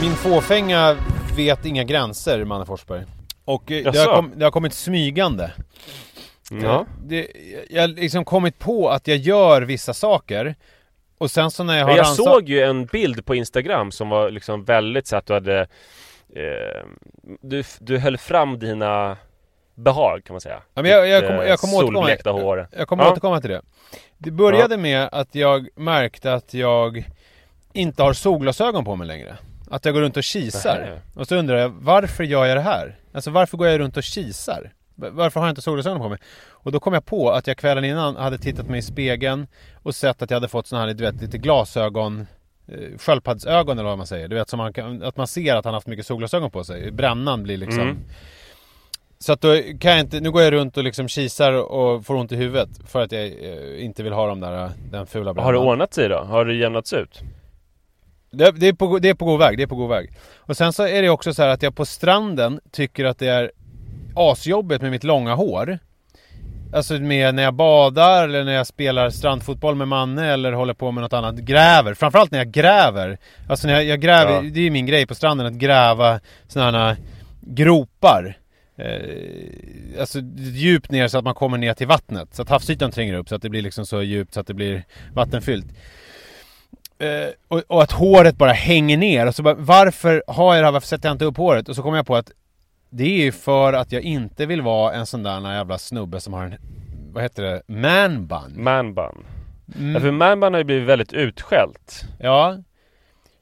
Min fåfänga vet inga gränser, Manne Forsberg. Och eh, det har, kom, det har kommit smygande. Ja. Det, jag har liksom kommit på att jag gör vissa saker och sen så när jag har Jag ansvar... såg ju en bild på Instagram som var liksom väldigt så att du hade eh, du, du höll fram dina behag kan man säga. Ja, men jag, jag, kom, jag kommer återkomma, hår. Jag kommer ja. återkomma till det. Det började ja. med att jag märkte att jag inte har solglasögon på mig längre. Att jag går runt och kisar. Och så undrar jag, varför gör jag det här? Alltså varför går jag runt och kisar? Varför har jag inte solglasögon på mig? Och då kom jag på att jag kvällen innan hade tittat mig i spegeln och sett att jag hade fått sådana här, du vet, lite glasögon eh, Sköldpaddsögon eller vad man säger. Du vet, som man kan, att man ser att han haft mycket solglasögon på sig. Brännan blir liksom mm. Så att då kan jag inte, nu går jag runt och liksom kisar och får ont i huvudet för att jag eh, inte vill ha de där, den fula brännan. Har det ordnat sig då? Har det jämnats ut? Det, det, är på, det är på god väg, det är på god väg. Och sen så är det också så att jag på stranden tycker att det är asjobbigt med mitt långa hår. Alltså med när jag badar eller när jag spelar strandfotboll med Manne eller håller på med något annat. Gräver. Framförallt när jag gräver. Alltså när jag, jag gräver, ja. det är min grej på stranden att gräva sådana här gropar. Eh, alltså djupt ner så att man kommer ner till vattnet. Så att havsytan tränger upp så att det blir liksom så djupt så att det blir vattenfyllt. Eh, och, och, att håret bara hänger ner. Och så bara, varför har jag det här? Varför sätter jag inte upp håret? Och så kommer jag på att det är ju för att jag inte vill vara en sån där jävla snubbe som har en, vad heter det, manbun. Manbun. Mm. Ja, för manbun har ju blivit väldigt utskällt. Ja.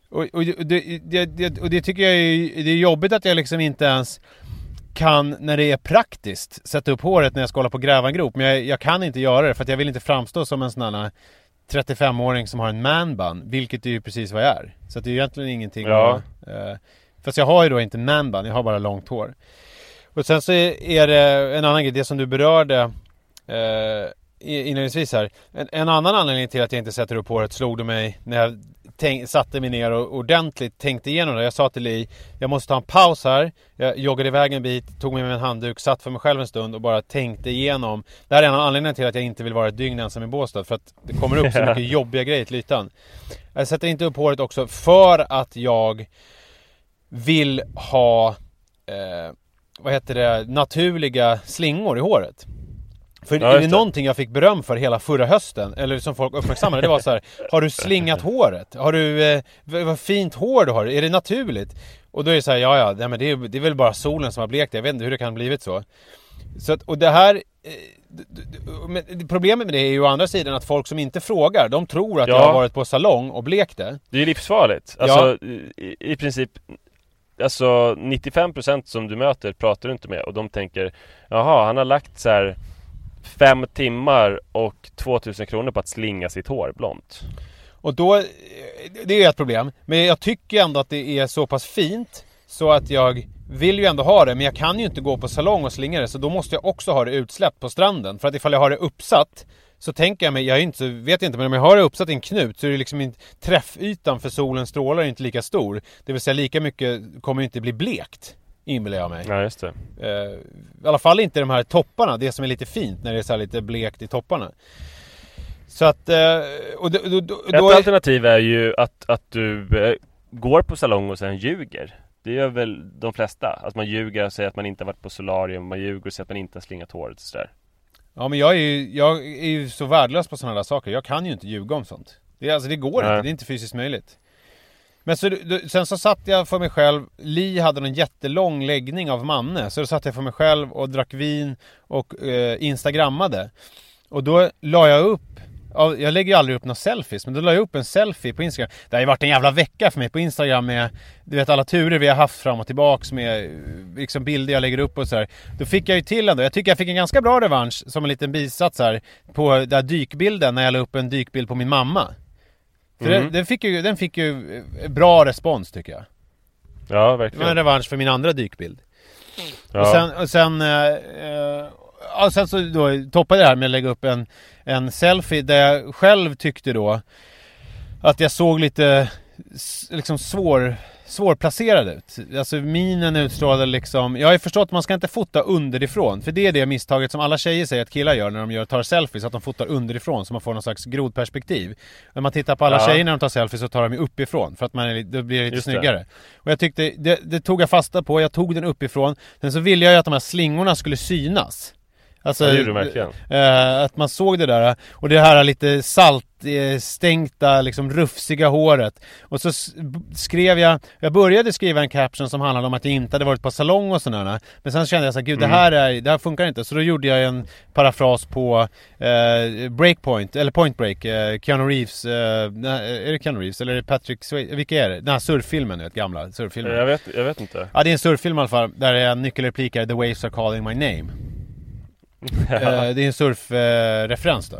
Och, och, det, det, det, och det tycker jag är, det är jobbigt att jag liksom inte ens kan, när det är praktiskt, sätta upp håret när jag ska hålla på och gräva en grop. Men jag, jag kan inte göra det för att jag vill inte framstå som en sån här 35-åring som har en manbun, vilket är ju precis vad jag är. Så det är egentligen ingenting ja. eh, Fast jag har ju då inte manbun, jag har bara långt hår. Och sen så är det en annan grej, det som du berörde eh, inledningsvis här. En, en, annan anledning till att jag inte sätter upp håret slog det mig när jag tänk, satte mig ner och ordentligt tänkte igenom det. Jag sa till Li, jag måste ta en paus här. Jag joggade iväg en bit, tog med mig en handduk, satt för mig själv en stund och bara tänkte igenom. Det här är en av anledningarna till att jag inte vill vara ett dygn ensam i Båstad. För att det kommer upp så mycket jobbiga grejer till ytan. Jag sätter inte upp håret också för att jag vill ha eh, vad heter det, naturliga slingor i håret. För ja, är det någonting jag fick beröm för hela förra hösten, eller som folk uppmärksammade, det var så här, Har du slingat håret? Har du, eh, vad fint hår du har, är det naturligt? Och då är det så här, ja ja, nej, men det är, det är väl bara solen som har blekt det, jag vet inte hur det kan ha blivit så. Så att, och det här eh, Problemet med det är ju å andra sidan att folk som inte frågar, de tror att ja. jag har varit på salong och blekt det. Det är livsfarligt. Alltså ja. i, i princip Alltså 95% som du möter pratar du inte med och de tänker Jaha, han har lagt så här fem timmar och 2000 kronor på att slinga sitt hår blont. Och då, eh, det är ett problem. Men jag tycker ändå att det är så pass fint så att jag vill ju ändå ha det. Men jag kan ju inte gå på salong och slinga det. Så då måste jag också ha det utsläppt på stranden. För att ifall jag har det uppsatt så tänker jag mig, jag inte, vet inte, men om jag har det uppsatt i en knut så är det liksom inte, träffytan för solens strålar är inte lika stor. Det vill säga lika mycket kommer inte bli blekt. Inbillar jag mig. Ja, just det. Eh, I alla fall inte de här topparna, det som är lite fint när det är så lite blekt i topparna. Så att... Eh, och då, då, då, Ett alternativ är ju att, att du eh, går på salong och sen ljuger. Det gör väl de flesta? Att man ljuger och säger att man inte har varit på solarium, man ljuger och säger att man inte har slingat håret och sådär. Ja men jag är ju, jag är ju så värdelös på sådana där saker. Jag kan ju inte ljuga om sånt. Det, alltså, det går Nej. inte, det är inte fysiskt möjligt. Men så, sen så satt jag för mig själv, Li hade någon jättelång läggning av Manne, så då satt jag för mig själv och drack vin och eh, instagrammade. Och då la jag upp jag lägger ju aldrig upp några selfies, men då la jag upp en selfie på Instagram. Det har ju varit en jävla vecka för mig på Instagram med, du vet alla turer vi har haft fram och tillbaks med liksom bilder jag lägger upp och sådär. Då fick jag ju till ändå, jag tycker jag fick en ganska bra revansch som en liten bisats här på den här dykbilden när jag la upp en dykbild på min mamma. För mm. den, den, fick ju, den fick ju eh, bra respons tycker jag. Ja, verkligen. Det var en revansch för min andra dykbild. Ja. Och sen, och sen, eh, eh, och sen så då toppade det här med att lägga upp en, en selfie där jag själv tyckte då att jag såg lite liksom svår svårplacerad ut. Alltså minen utstrålade liksom... Jag har ju förstått att man ska inte fota underifrån. För det är det misstaget som alla tjejer säger att killar gör när de gör, tar selfies. Att de fotar underifrån så man får någon slags grodperspektiv. När man tittar på alla ja. tjejer när de tar selfies så tar de ju uppifrån. För att man är, då blir det lite Just snyggare. Det. Och jag tyckte, det, det tog jag fasta på. Jag tog den uppifrån. Sen så ville jag ju att de här slingorna skulle synas. Alltså, ja, det gjorde du verkligen. Äh, att man såg det där. Och det här lite saltstänkta, liksom rufsiga håret. Och så skrev jag, jag började skriva en caption som handlade om att jag inte hade varit på salong och sådär. Men sen kände jag så här, gud mm. det här är, det här funkar inte. Så då gjorde jag en parafras på eh, Breakpoint, eller Point Break, eh, Keanu Reeves, eh, är det Keanu Reeves eller är det Patrick Swayze, vilka är det? Den här surffilmen, vet, gamla surffilmen. Jag vet, jag vet inte. Ja det är en surffilm i alla fall, där är en nyckelreplik är The waves are calling my name. Eh, det är en surfreferens då.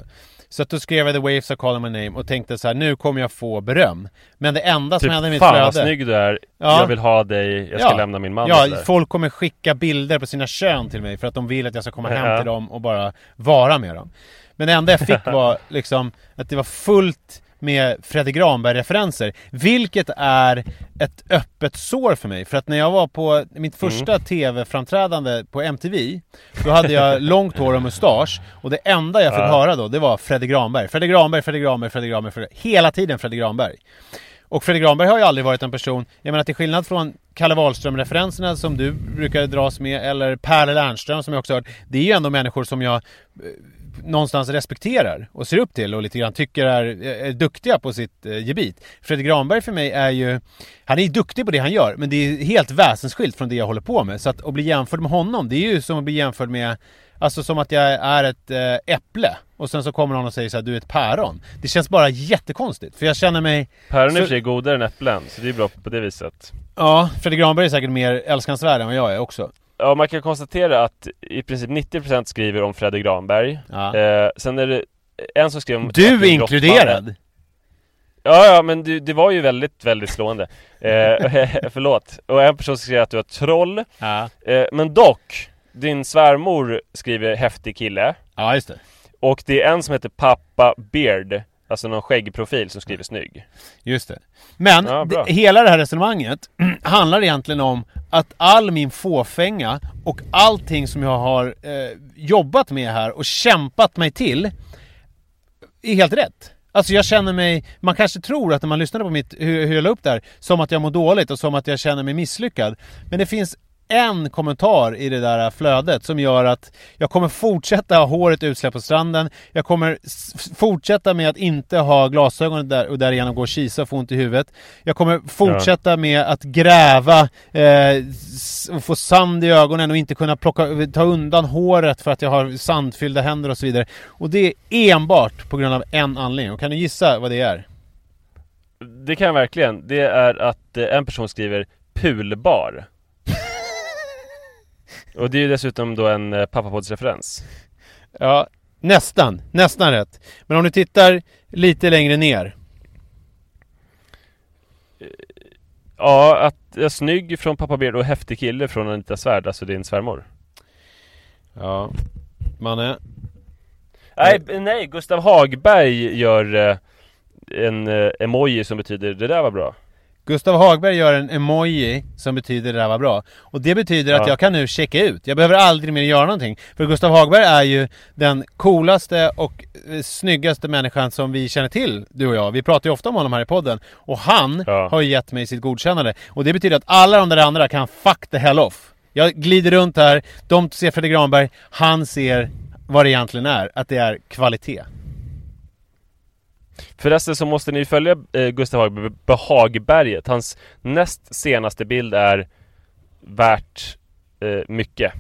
Så att då skrev jag The Waves Are Calling My Name och tänkte så här, nu kommer jag få beröm. Men det enda som typ, hände i mitt flöde... Fan vad snygg du är, ja. jag vill ha dig, jag ska ja. lämna min man Ja, folk kommer skicka bilder på sina kön till mig för att de vill att jag ska komma hem till dem och bara vara med dem. Men det enda jag fick var liksom att det var fullt med Fredrik Granberg-referenser. Vilket är ett öppet sår för mig. För att när jag var på mitt första mm. TV-framträdande på MTV, då hade jag långt hår och mustasch. Och det enda jag fick ja. höra då, det var Fredrik Granberg. Fredrik Granberg, Fredrik Granberg, Fredrik Granberg, Fredrik Hela tiden Fredrik Granberg. Och Fredrik Granberg har ju aldrig varit en person, jag menar till skillnad från Kalle Wahlström-referenserna som du brukar dras med, eller Per Lernström som jag också hört. Det är ju ändå människor som jag någonstans respekterar och ser upp till och lite grann tycker är, är duktiga på sitt eh, gebit. Fredrik Granberg för mig är ju, han är ju duktig på det han gör men det är helt väsensskilt från det jag håller på med. Så att, att bli jämförd med honom, det är ju som att bli jämförd med Alltså som att jag är ett äh, äpple och sen så kommer någon och säger så här, du är ett päron. Det känns bara jättekonstigt för jag känner mig... Päron är så... i och för sig godare än äpplen, så det är bra på det viset. Ja, Fredrik Granberg är säkert mer älskansvärd än vad jag är också. Ja, man kan konstatera att i princip 90% skriver om Fredrik Granberg. Ja. Eh, sen är det en som skriver om... Du är inkluderad! Ja, ja, men det, det, var ju väldigt, väldigt slående. Eh, förlåt. Och en person skrev att du var troll. Ja. Eh, men dock, din svärmor skriver häftig kille. Ja, just det. Och det är en som heter Pappa Beard Alltså någon skäggprofil som skriver snygg Just det Men Ja, det, hela det här resonemanget handlar egentligen om att all min fåfänga och allting som jag har eh, jobbat med här och kämpat mig till är helt rätt. Alltså jag känner mig, man kanske tror att när man lyssnade på mitt, hur, hur jag la upp det här, som att jag mår dåligt och som att jag känner mig misslyckad. Men det finns en kommentar i det där flödet som gör att jag kommer fortsätta ha håret utsläppt på stranden. Jag kommer fortsätta med att inte ha glasögon där, och därigenom gå och kisa och få ont i huvudet. Jag kommer fortsätta med att gräva eh, och få sand i ögonen och inte kunna plocka, ta undan håret för att jag har sandfyllda händer och så vidare. Och det är enbart på grund av en anledning. Och kan du gissa vad det är? Det kan jag verkligen Det är att eh, en person skriver Pulbar Och det är ju dessutom då en eh, pappapoddsreferens Ja, nästan. Nästan rätt. Men om du tittar lite längre ner. Ja, att jag är snygg från Pappa Beard och häftig kille från Anita Svärd, alltså din svärmor Ja, Manne. Nej, nej, Gustav Hagberg gör eh, en eh, emoji som betyder det där var bra Gustav Hagberg gör en emoji som betyder det där var bra. Och det betyder att Ja. jag kan nu checka ut. Jag behöver aldrig mer göra någonting. För Gustav Hagberg är ju den coolaste och eh, snyggaste människan som vi känner till, du och jag. Vi pratar ju ofta om honom här i podden. Och han Ja. har ju gett mig sitt godkännande. Och det betyder att alla de där andra kan fuck the hell off. Jag glider runt här, de ser Fredrik Granberg, han ser vad det egentligen är. Att det är kvalitet. Förresten så måste ni följa eh, Gustav Hagberg på Hagberget Hans näst senaste bild är värt eh, mycket.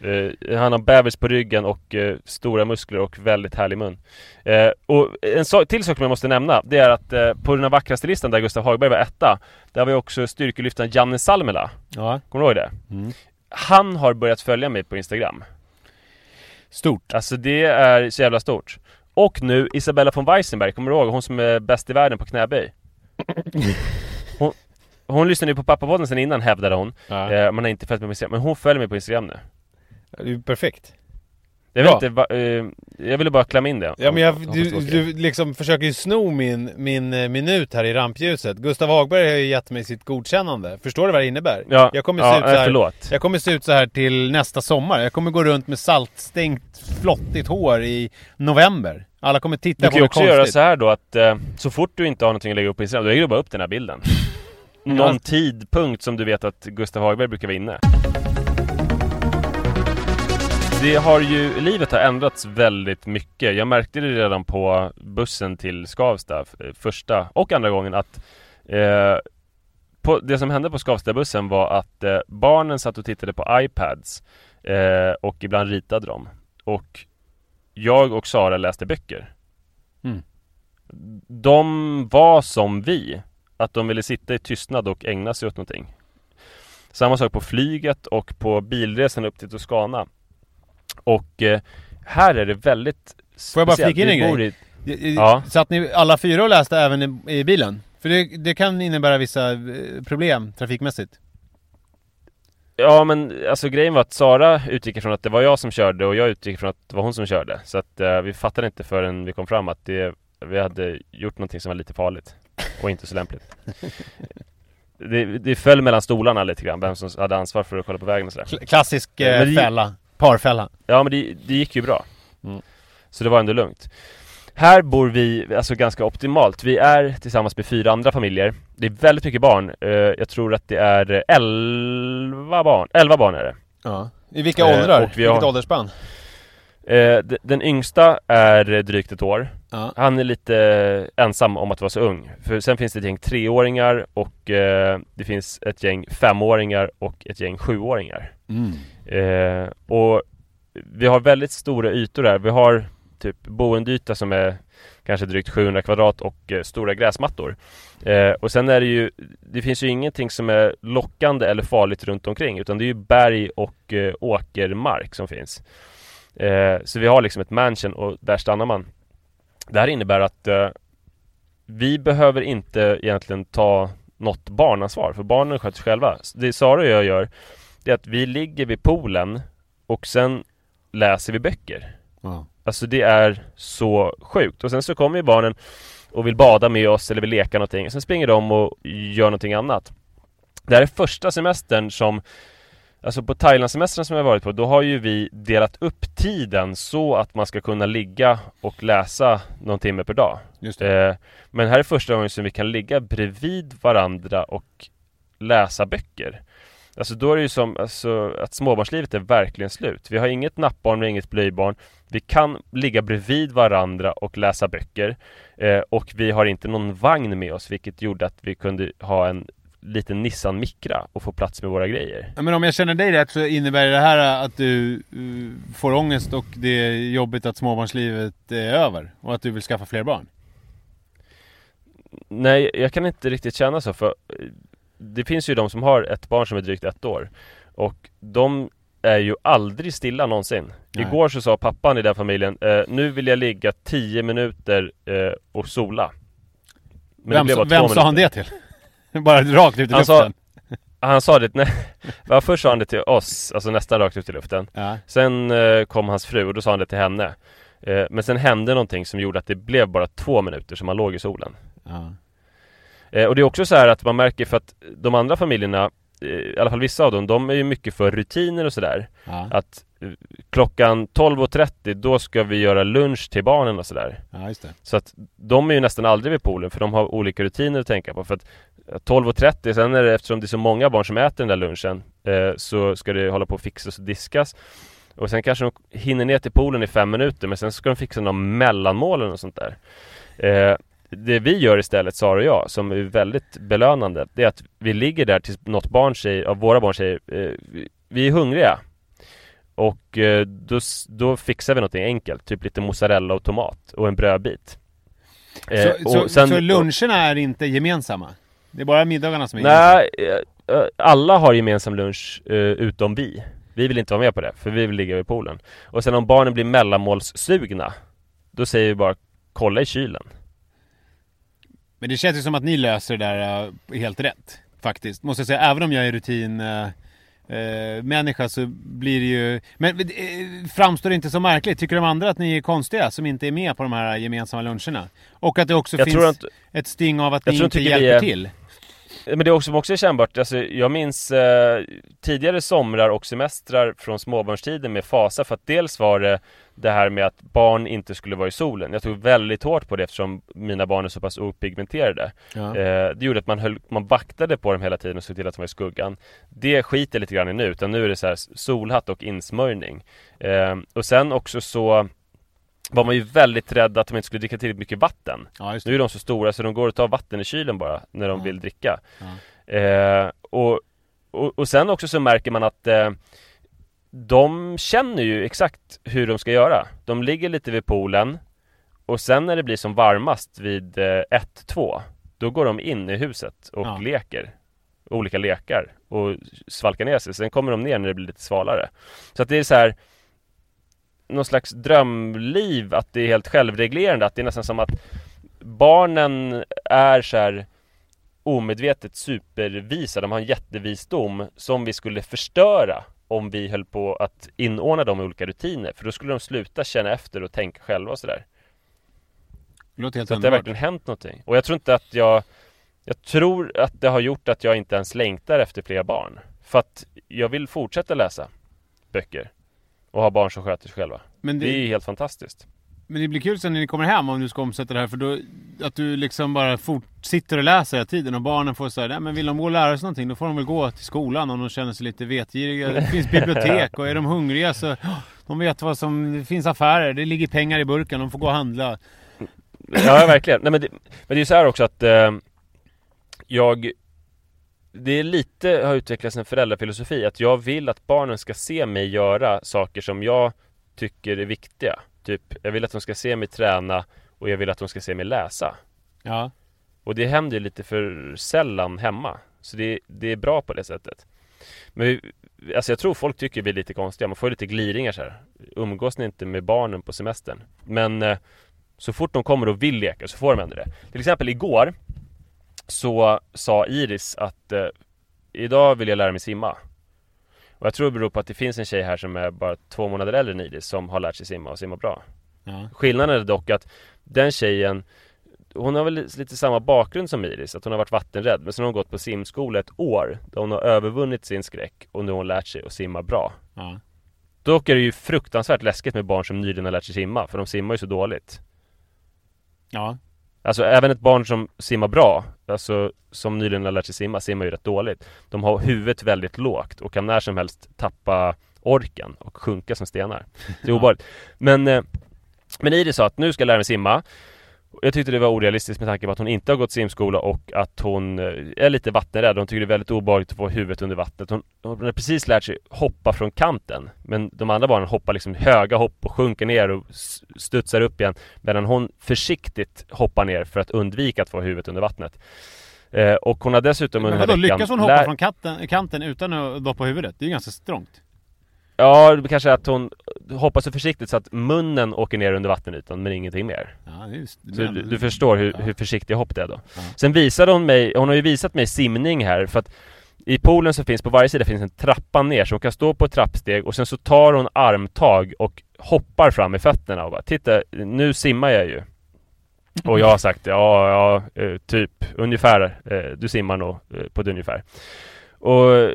Eh, Han har bävers på ryggen och eh, stora muskler och väldigt härlig mun. Eh, Och en sak, till sak som jag måste nämna Det är att eh, på den här vackraste listan där Gustav Hagberg var etta Där var ju också styrkelyftaren Janne Salmela. Ja. Kommer du ihåg det? Han har böjat följa mig på Instagram. Stort. Alltså det är så jävla stort Och nu Isabella von Weissenberg, kommer du ihåg? Hon som är bäst i världen på knäböj Hon, hon lyssnade ju på pappapodden sen innan hävdade hon Ja. eh, Man har inte följt mig på Instagram, men hon följer mig på Instagram nu Det är ju perfekt. Jag vet inte, va, eh, jag ville bara klämma in det Ja men jag, du, du liksom försöker ju sno min, min eh, minut här i rampljuset. Gustav Hagberg har ju gett mig sitt godkännande. Förstår du vad det innebär? Ja, jag kommer ja, se ut så nej, här, förlåt. Jag kommer se ut så här till nästa sommar. Jag kommer gå runt med saltstänkt flottigt hår i november. Alla kommer titta Du på kan ju mig också konstigt. göra så här då att eh, Så fort du inte har någonting att lägga upp på Instagram, då lägger du bara upp den här bilden Någon tidpunkt som du vet att Gustav Hagberg brukar vara inne Det har ju, livet har ändrats väldigt mycket. Jag märkte det redan på bussen till Skavsta eh, Första och andra gången att eh, på, Det som hände på Skavstabussen var att eh, barnen satt och tittade på iPads eh, Och ibland ritade de. Och jag och Sara läste böcker. Mm. De var som vi Att de ville sitta i tystnad och ägna sig åt någonting. Samma sak på flyget och på bilresan upp till Toscana Och eh, här är det väldigt Får jag bara speciellt. flika in en grej? i- Ja. Satt ni alla fyra och läste även i, i bilen? För det, det kan innebära vissa eh, problem trafikmässigt. Ja men alltså grejen var att Sara utgick ifrån att det var jag som körde och jag utgick ifrån att det var hon som körde Så att eh, vi fattade inte förrän vi kom fram att det, vi hade gjort någonting som var lite farligt Och inte så lämpligt det, det föll mellan stolarna lite grann, vem som hade ansvar för att kolla på vägen och sådär Kla- Klassisk eh, det- fälla. Parfälla. Ja men det, det gick ju bra Mm. Så det var ändå lugnt Här bor vi alltså ganska optimalt Vi är tillsammans med fyra andra familjer Det är väldigt mycket barn Eh, Jag tror att det är elva barn, elva barn är det Ja. I vilka Eh, åldrar? och vi Vilket har- åldersspann? Eh, Den yngsta är drygt ett år Ja. Han är lite ensam om att vara så ung För sen finns det ett gäng treåringar och det finns ett gäng femåringar och ett gäng sjuåringar Mm. eh, Och vi har väldigt stora ytor där Vi har typ boendeyta som är kanske drygt 700 kvadrat och eh, stora gräsmattor. Eh, Och sen är det ju Det finns ju ingenting som är lockande eller farligt runt omkring utan det är ju berg och eh, åkermark som finns. Eh, Så vi har liksom ett mansion och där stannar man. Det här innebär att eh, Vi behöver inte egentligen ta något barnansvar för barnen sköter sig själva. Det Sara och jag gör det är att vi ligger vid poolen och sen läser vi böcker Ja. Alltså det är så sjukt. Och sen så kommer ju barnen och vill bada med oss eller vill leka någonting. Sen springer de och gör någonting annat. Det här är första semestern som Alltså på Thailandsemestern som jag varit på, då har ju vi delat upp tiden så att man ska kunna ligga och läsa någon timme per dag. Eh, men här är första gången som vi kan ligga bredvid varandra och läsa böcker. Alltså då är det ju som alltså, att småbarnslivet är verkligen slut. Vi har inget nappbarn, vi har inget blöjbarn. Vi kan ligga bredvid varandra och läsa böcker. Eh, och vi har inte någon vagn med oss, vilket gjorde att vi kunde ha en liten Nissan Micra och få plats med våra grejer. Men om jag känner dig rätt så innebär det här att du uh, får ångest och det är jobbigt att småbarnslivet är över och att du vill skaffa fler barn? Nej, jag kan inte riktigt känna så för eh, det finns ju de som har ett barn som är drygt ett år och de är ju aldrig stilla någonsin. Nej. Igår så sa pappan i den familjen eh, Nu vill jag ligga 10 minuter eh, och sola. Men vem det vem sa han det till? Bara rakt ut i han luften? Sa, han sa det, nej, först sa han det till oss, alltså nästan rakt ut i luften. Ja. Sen eh, kom hans fru och då sa han det till henne. Eh, men sen hände någonting som gjorde att det blev bara två minuter som han låg i solen. Ja. Eh, och det är också så här att man märker för att de andra familjerna eh, i alla fall vissa av dem, de är ju mycket för rutiner och sådär. Ja. Att eh, klockan 12.30 då ska vi göra lunch till barnen och sådär. Ja, just det. Så att de är ju nästan aldrig vid poolen för de har olika rutiner att tänka på. För att 12.30 sen är det eftersom det är så många barn som äter den där lunchen eh, så ska det hålla på att fixas och diskas. Och sen kanske de hinner ner till poolen i fem minuter men sen ska de fixa några mellanmålen och sånt där. Eh, det vi gör istället, Sara och jag, som är väldigt belönande, det är att vi ligger där tills något barn säger, av våra barn säger, eh, vi är hungriga. Och eh, då, då fixar vi något enkelt, typ lite mozzarella och tomat och en brödbit. Eh, så, så, sen, så luncherna är inte gemensamma? Det är bara middagarna som är Nej, gemensamma? Eh, alla har gemensam lunch eh, utom vi. Vi vill inte vara med på det, för vi vill ligga vid poolen. Och sen om barnen blir mellanmålssugna, då säger vi bara kolla i kylen. Men det känns ju som att ni löser det där uh, helt rätt. Faktiskt. Måste jag säga, även om jag är rutin uh, människa så blir det ju... Men uh, framstår det inte så märkligt? Tycker de andra att ni är konstiga som inte är med på de här gemensamma luncherna? Och att det också jag finns att, ett sting av att ni inte hjälper är... till? Men det är också, också är kännbart, alltså, jag minns eh, tidigare somrar och semestrar från småbarnstiden med fasa för att dels var det det här med att barn inte skulle vara i solen. Jag tog väldigt hårt på det eftersom mina barn är så pass opigmenterade. Ja. Eh, det gjorde att man, höll, man vaktade på dem hela tiden och såg till att de var i skuggan. Det skiter lite grann i nu, utan nu är det så här solhatt och insmörjning. Eh, och sen också så var man ju väldigt rädd att de inte skulle dricka tillräckligt mycket vatten. Ja, nu är de så stora så de går och tar vatten i kylen bara när de ja. vill dricka. Ja. Eh, och, och, och, sen också så märker man att eh, de känner ju exakt hur de ska göra. De ligger lite vid poolen och sen när det blir som varmast vid 1-2 eh, då går de in i huset och leker olika lekar och svalkar ner sig. Sen kommer de ner när det blir lite svalare. Så att det är så här någon slags drömliv att det är helt självreglerande, att det är nästan som att barnen är så här omedvetet supervisa, de har en jättevisdom som vi skulle förstöra om vi höll på att inordna dem i olika rutiner, för då skulle de sluta känna efter och tänka själva och sådär. Det låter helt Så det har verkligen hänt någonting. Och jag tror inte att jag Jag tror att det har gjort att jag inte ens längtar efter fler barn. För att jag vill fortsätta läsa böcker och ha barn som sköter sig själva. Men det... det är helt fantastiskt. Men det blir kul sen när ni kommer hem om du ska omsätta det här för då Att du liksom bara fort, sitter och läser hela tiden och barnen får säga men vill de gå och lära sig någonting då får de väl gå till skolan om de känner sig lite vetgiriga. Det finns bibliotek och är de hungriga så De vet vad som, det finns affärer, det ligger pengar i burken, de får gå och handla. Ja verkligen. Nej, men, det, men det är ju så här också att eh, Jag det är lite, har utvecklats en föräldrafilosofi att jag vill att barnen ska se mig göra saker som jag tycker är viktiga. Typ, jag vill att de ska se mig träna och jag vill att de ska se mig läsa. Ja. Och det händer ju lite för sällan hemma. Så det, det är bra på det sättet. Men alltså jag tror folk tycker vi är lite konstiga. Man får lite gliringar så här. Umgås ni inte med barnen på semestern? Men eh, så fort de kommer och vill leka så får de ändå det. Till exempel igår så sa Iris att eh, idag vill jag lära mig simma. Och jag tror det beror på att det finns en tjej här som är bara två månader äldre än Iris som har lärt sig simma och simma bra. Ja. Skillnaden är dock att den tjejen hon har väl lite samma bakgrund som Iris, att hon har varit vattenrädd Men sen har hon gått på simskola ett år Där hon har övervunnit sin skräck och nu har hon lärt sig att simma bra ja. Dock är det ju fruktansvärt läskigt med barn som nyligen har lärt sig simma För de simmar ju så dåligt Ja Alltså även ett barn som simmar bra Alltså som nyligen har lärt sig simma, simmar ju rätt dåligt. De har huvudet väldigt lågt och kan när som helst tappa orken och sjunka som stenar. Det är obehagligt. Men, eh, men Iris sa att nu ska jag lära mig simma jag tyckte det var orealistiskt med tanke på att hon inte har gått simskola och att hon eh, är lite vattenrädd. Hon tycker det är väldigt obehagligt att få huvudet under vattnet. Hon, hon har precis lärt sig hoppa från kanten. Men de andra barnen hoppar liksom höga hopp och sjunker ner och studsar upp igen. Medan hon försiktigt hoppar ner för att undvika att få huvudet under vattnet. Eh, och hon har dessutom under Men vadå, lyckas hon hoppa från kanten, kanten utan att doppa huvudet? Det är ju ganska strångt. Ja, det kanske är att hon hoppar så försiktigt så att munnen åker ner under vattenytan men ingenting mer. Ja, just, du, du, förstår hur, ja. hur försiktig hopp det är då. Ja. Sen visade hon mig, hon har ju visat mig simning här för att i poolen så finns på varje sida finns en trappa ner så hon kan stå på ett trappsteg och sen så tar hon armtag och hoppar fram med fötterna och bara Titta, nu simmar jag ju. Och jag har sagt ja, ja, eh, typ ungefär, eh, du simmar nog eh, på ett ungefär. Och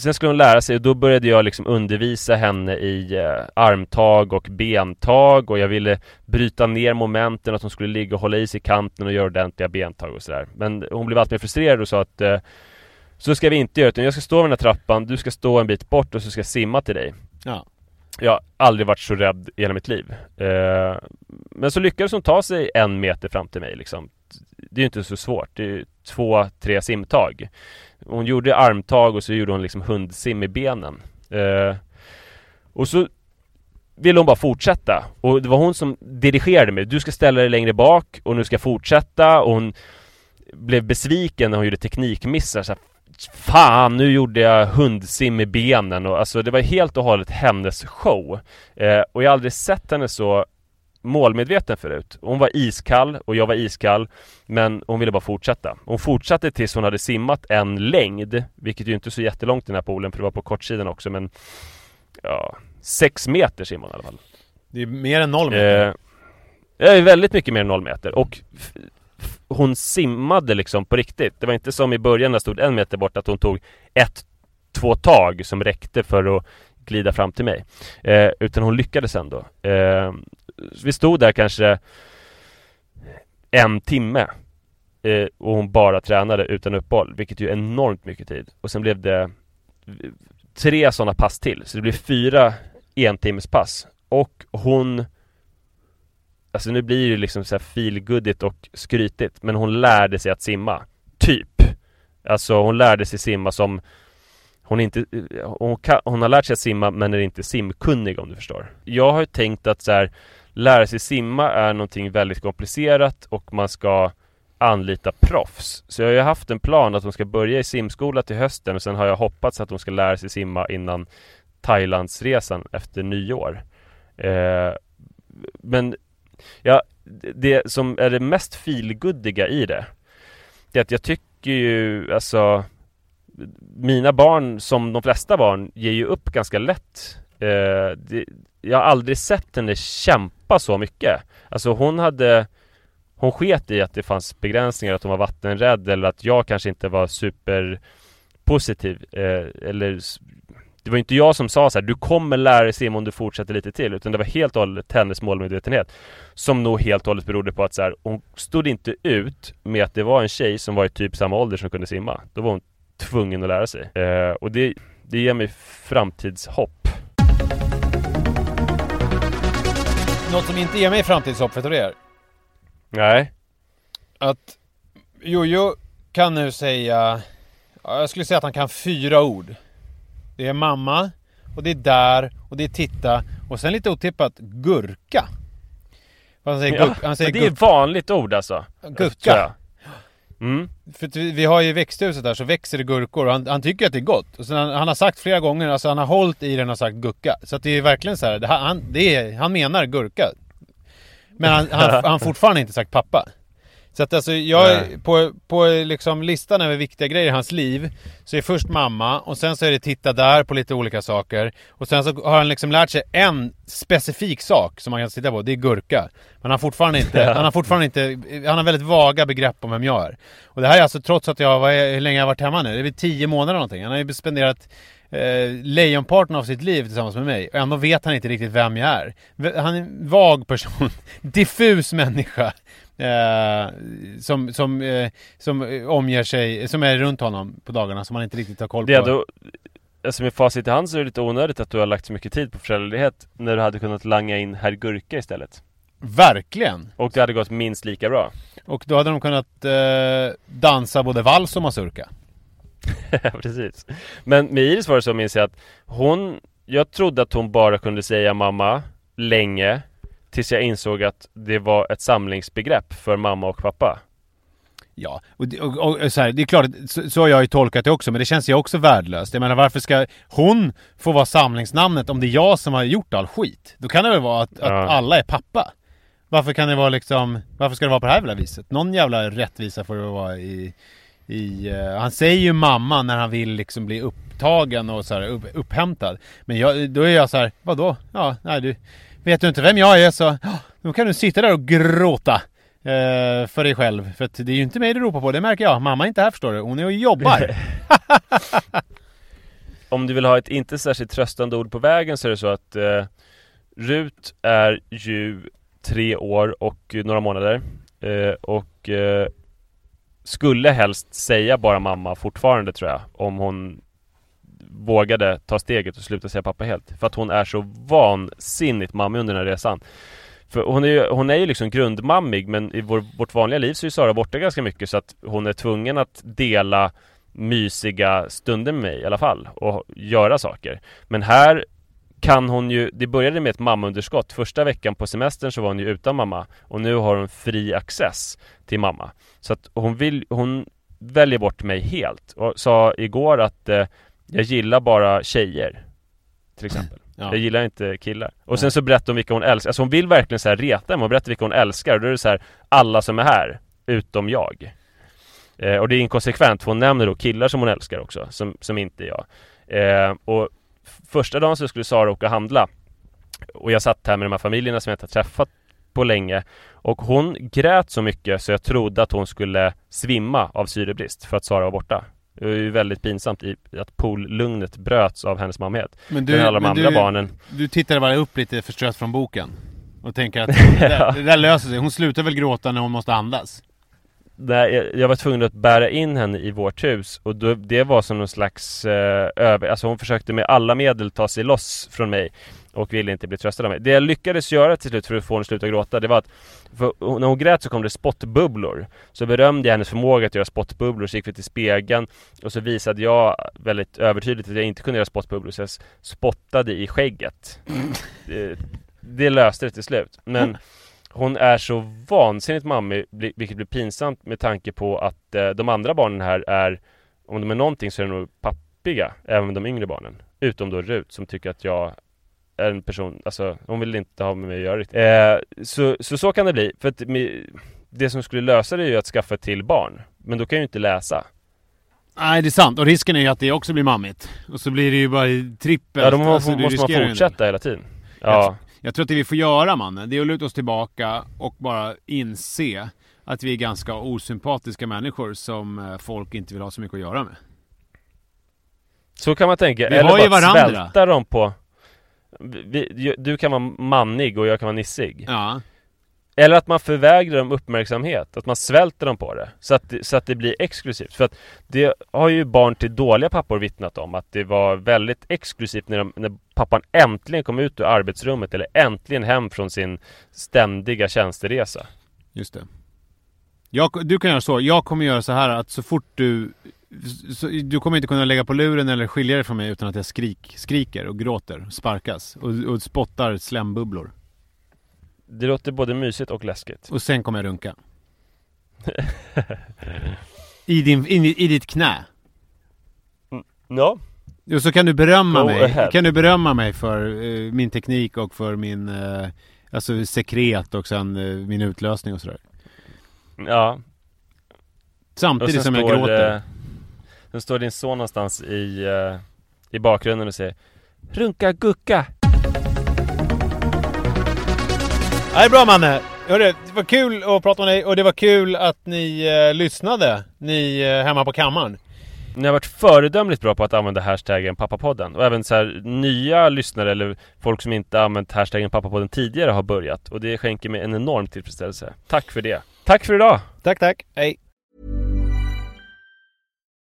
sen skulle hon lära sig och då började jag liksom undervisa henne i eh, armtag och bentag och jag ville bryta ner momenten att hon skulle ligga och hålla i sig kanten och göra ordentliga bentag och sådär. Men hon blev allt mer frustrerad och sa att eh, så ska vi inte göra utan jag ska stå vid den här trappan, du ska stå en bit bort och så ska jag simma till dig. Ja. Jag har aldrig varit så rädd i hela mitt liv. Eh, men så lyckades hon ta sig en meter fram till mig liksom. Det är ju inte så svårt. Det är två, tre simtag. Hon gjorde armtag och så gjorde hon liksom hundsim i benen. Eh, och så ville hon bara fortsätta. Och det var hon som dirigerade mig. Du ska ställa dig längre bak och nu ska jag fortsätta. Och hon blev besviken när hon gjorde teknikmissar. Så här, Fan, nu gjorde jag hundsim i benen och alltså det var helt och hållet hennes show. Eh, och jag har aldrig sett henne så målmedveten förut. Hon var iskall och jag var iskall Men hon ville bara fortsätta. Hon fortsatte tills hon hade simmat en längd Vilket ju inte är så jättelångt i den här poolen för det var på kortsidan också men Ja, sex meter simmade hon i alla fall. Det är mer än noll meter. Eh, det är väldigt mycket mer än noll meter och hon simmade liksom på riktigt. Det var inte som i början när det stod en meter bort att hon tog ett, två tag som räckte för att glida fram till mig. Eh, utan hon lyckades ändå. Eh, vi stod där kanske en timme eh, och hon bara tränade utan uppehåll, vilket ju är enormt mycket tid. Och sen blev det tre sådana pass till, så det blev fyra entimmespass. Och hon Alltså nu blir det liksom så här feelgoodigt och skrytigt, men hon lärde sig att simma. Typ. Alltså hon lärde sig simma som hon, inte, hon, kan, hon har lärt sig att simma men är inte simkunnig om du förstår. Jag har ju tänkt att så här, lära sig simma är någonting väldigt komplicerat och man ska anlita proffs. Så jag har ju haft en plan att hon ska börja i simskola till hösten och sen har jag hoppats att hon ska lära sig simma innan Thailandsresan efter nyår. Eh, men ja, det som är det mest filguddiga i det, det är att jag tycker ju alltså mina barn, som de flesta barn, ger ju upp ganska lätt. Eh, det, jag har aldrig sett henne kämpa så mycket. Alltså hon hade Hon sket i att det fanns begränsningar, att hon var vattenrädd eller att jag kanske inte var super positiv eh, eller Det var inte jag som sa så här, du kommer lära dig simma om du fortsätter lite till utan det var helt och hållet hennes målmedvetenhet Som nog helt och hållet berodde på att så här, hon stod inte ut med att det var en tjej som var i typ samma ålder som kunde simma Då var hon tvungen att lära sig eh, och det, det ger mig framtidshopp Något som inte ger mig framtidshopp, vet du det är? Nej. Att Jojo kan nu säga, ja, jag skulle säga att han kan fyra ord. Det är mamma, och det är där, och det är titta, och sen lite otippat, gurka. Han säger, ja, han säger det är vanligt ord alltså. Gurka. Mm. För vi har ju växthuset där så växer det gurkor och han, han tycker att det är gott. Och sen han, han, har sagt flera gånger, alltså han har hållit i den och sagt gucka. Så att det är verkligen så här, det, han, det är, han menar gurka. Men han, han, han fortfarande inte sagt pappa. Så att alltså jag, på, på liksom listan över viktiga grejer i hans liv Så är först mamma och sen så är det titta där på lite olika saker Och sen så har han liksom lärt sig en specifik sak som man kan titta på, det är gurka Men han har fortfarande inte, han har fortfarande inte, han har väldigt vaga begrepp om vem jag är Och det här är alltså trots att jag, vad är, hur länge jag har varit hemma nu? Det är väl tio månader någonting Han har ju spenderat eh, lejonparten av sitt liv tillsammans med mig och ändå vet han inte riktigt vem jag är. Han är en vag person, diffus människa. Eh, som, som, eh, som omger sig, som är runt honom på dagarna som man inte riktigt har koll på. Det då, alltså med facit i hand så är det lite onödigt att du har lagt så mycket tid på föräldraledighet när du hade kunnat langa in herr Gurka istället. Verkligen! Och det hade gått minst lika bra. Och då hade de kunnat eh, dansa både vals och mazurka. Precis. Men med Iris var det så minns jag att hon Jag trodde att hon bara kunde säga mamma länge Tills jag insåg att det var ett samlingsbegrepp för mamma och pappa. Ja, och, och, och så här, det är klart, så, så har jag ju tolkat det också, men det känns ju också värdelöst. Jag menar varför ska hon få vara samlingsnamnet om det är jag som har gjort all skit? Då kan det väl vara att, ja. att alla är pappa? Varför kan det vara liksom, varför ska det vara på det här jävla viset? Någon jävla rättvisa får det vara i, i uh, han säger ju mamma när han vill liksom bli upptagen och så här, upp, upphämtad. Men jag, då är jag så här, vadå? Ja, nej du Vet du inte vem jag är så då kan du sitta där och gråta eh, för dig själv. För att det är ju inte mig du ropar på, det märker jag. Mamma är inte här förstår du. Hon är och jobbar. Om du vill ha ett inte särskilt tröstande ord på vägen så är det så att eh, Rut är ju tre år och några månader. Eh, och eh, skulle helst säga bara mamma fortfarande tror jag. Om hon vågade ta steget och sluta säga pappa helt. För att hon är så vansinnigt mammig under den här resan. För hon är ju, hon är ju liksom grundmammig men i vår, vårt vanliga liv så är Sara borta ganska mycket så att hon är tvungen att dela mysiga stunder med mig i alla fall och göra saker. Men här kan hon ju, det började med ett mammaunderskott. Första veckan på semestern så var hon ju utan mamma och nu har hon fri access till mamma. Så att hon vill, hon väljer bort mig helt och sa igår att eh, jag gillar bara tjejer Till exempel. Ja. Jag gillar inte killar. Och sen så berättar hon vilka hon älskar. Alltså hon vill verkligen så här reta mig och berätta vilka hon älskar. Och då är det så här Alla som är här Utom jag. Eh, Och det är inkonsekvent. För hon nämner då killar som hon älskar också Som, som inte är jag. Eh, Och Första dagen så skulle Sara åka och handla. Och jag satt här med de här familjerna som jag inte har träffat på länge. Och hon grät så mycket så jag trodde att hon skulle svimma av syrebrist för att Sara var borta det var ju väldigt pinsamt i att poollugnet bröts av hennes mammighet. Men du, men alla de men andra du, barnen Du tittade bara upp lite förstrött från boken Och tänker att det, där, det där löser sig. Hon slutar väl gråta när hon måste andas? Nej, jag, jag var tvungen att bära in henne i vårt hus och då, det var som någon slags eh, över... Alltså hon försökte med alla medel ta sig loss från mig och ville inte bli tröstad av mig. Det jag lyckades göra till slut för att få henne att sluta gråta, det var att när hon grät så kom det spottbubblor. Så berömde jag hennes förmåga att göra spottbubblor, så gick vi till spegeln och så visade jag väldigt övertydligt att jag inte kunde göra spottbubblor, så jag spottade i skägget. Det, det löste det till slut. Men hon är så vansinnigt mammig, vilket blir pinsamt med tanke på att eh, de andra barnen här är, om de är någonting så är de nog pappiga, även de yngre barnen. Utom då Rut som tycker att jag en person, alltså hon vill inte ha med mig att göra riktigt. Eh, så, så så kan det bli. För att det som skulle lösa det är ju att skaffa ett till barn. Men då kan jag ju inte läsa. Nej det är sant och risken är ju att det också blir mammigt. Och så blir det ju bara trippel. Ja då alltså, måste man fortsätta hela tiden. Ja. Jag, jag, tror att det vi får göra mannen, det är att luta oss tillbaka och bara inse att vi är ganska osympatiska människor som eh, folk inte vill ha så mycket att göra med. Så kan man tänka. Vi Eller bara svälta dem på vi, du kan vara mannig och jag kan vara nissig. Ja. Eller att man förvägrar dem uppmärksamhet, att man svälter dem på det. Så att, så att det blir exklusivt. För att det har ju barn till dåliga pappor vittnat om. Att det var väldigt exklusivt när, de, när pappan äntligen kom ut ur arbetsrummet. Eller äntligen hem från sin ständiga tjänsteresa. Just det. Jag, du kan göra så. Jag kommer göra så här att så fort du så, du kommer inte kunna lägga på luren eller skilja dig från mig utan att jag skrik, skriker och gråter, sparkas och, och spottar slembubblor. Det låter både mysigt och läskigt. Och sen kommer jag runka. I, din, i, I ditt knä. Mm, ja. Och så kan du berömma Go mig. Ahead. Kan du berömma mig för uh, min teknik och för min uh, Alltså sekret och sen uh, min utlösning och sådär. Ja, Samtidigt som jag gråter. Eh, sen står din son någonstans i, eh, i bakgrunden och säger Runka gucka! Det är bra Manne! Hörru, det var kul att prata med dig och det var kul att ni eh, lyssnade, ni eh, hemma på kammaren. Ni har varit föredömligt bra på att använda hashtaggen pappapodden och även så här, nya lyssnare eller folk som inte använt hashtaggen pappapodden tidigare har börjat och det skänker mig en enorm tillfredsställelse. Tack för det! Tack för idag! Tack, tack! Hej!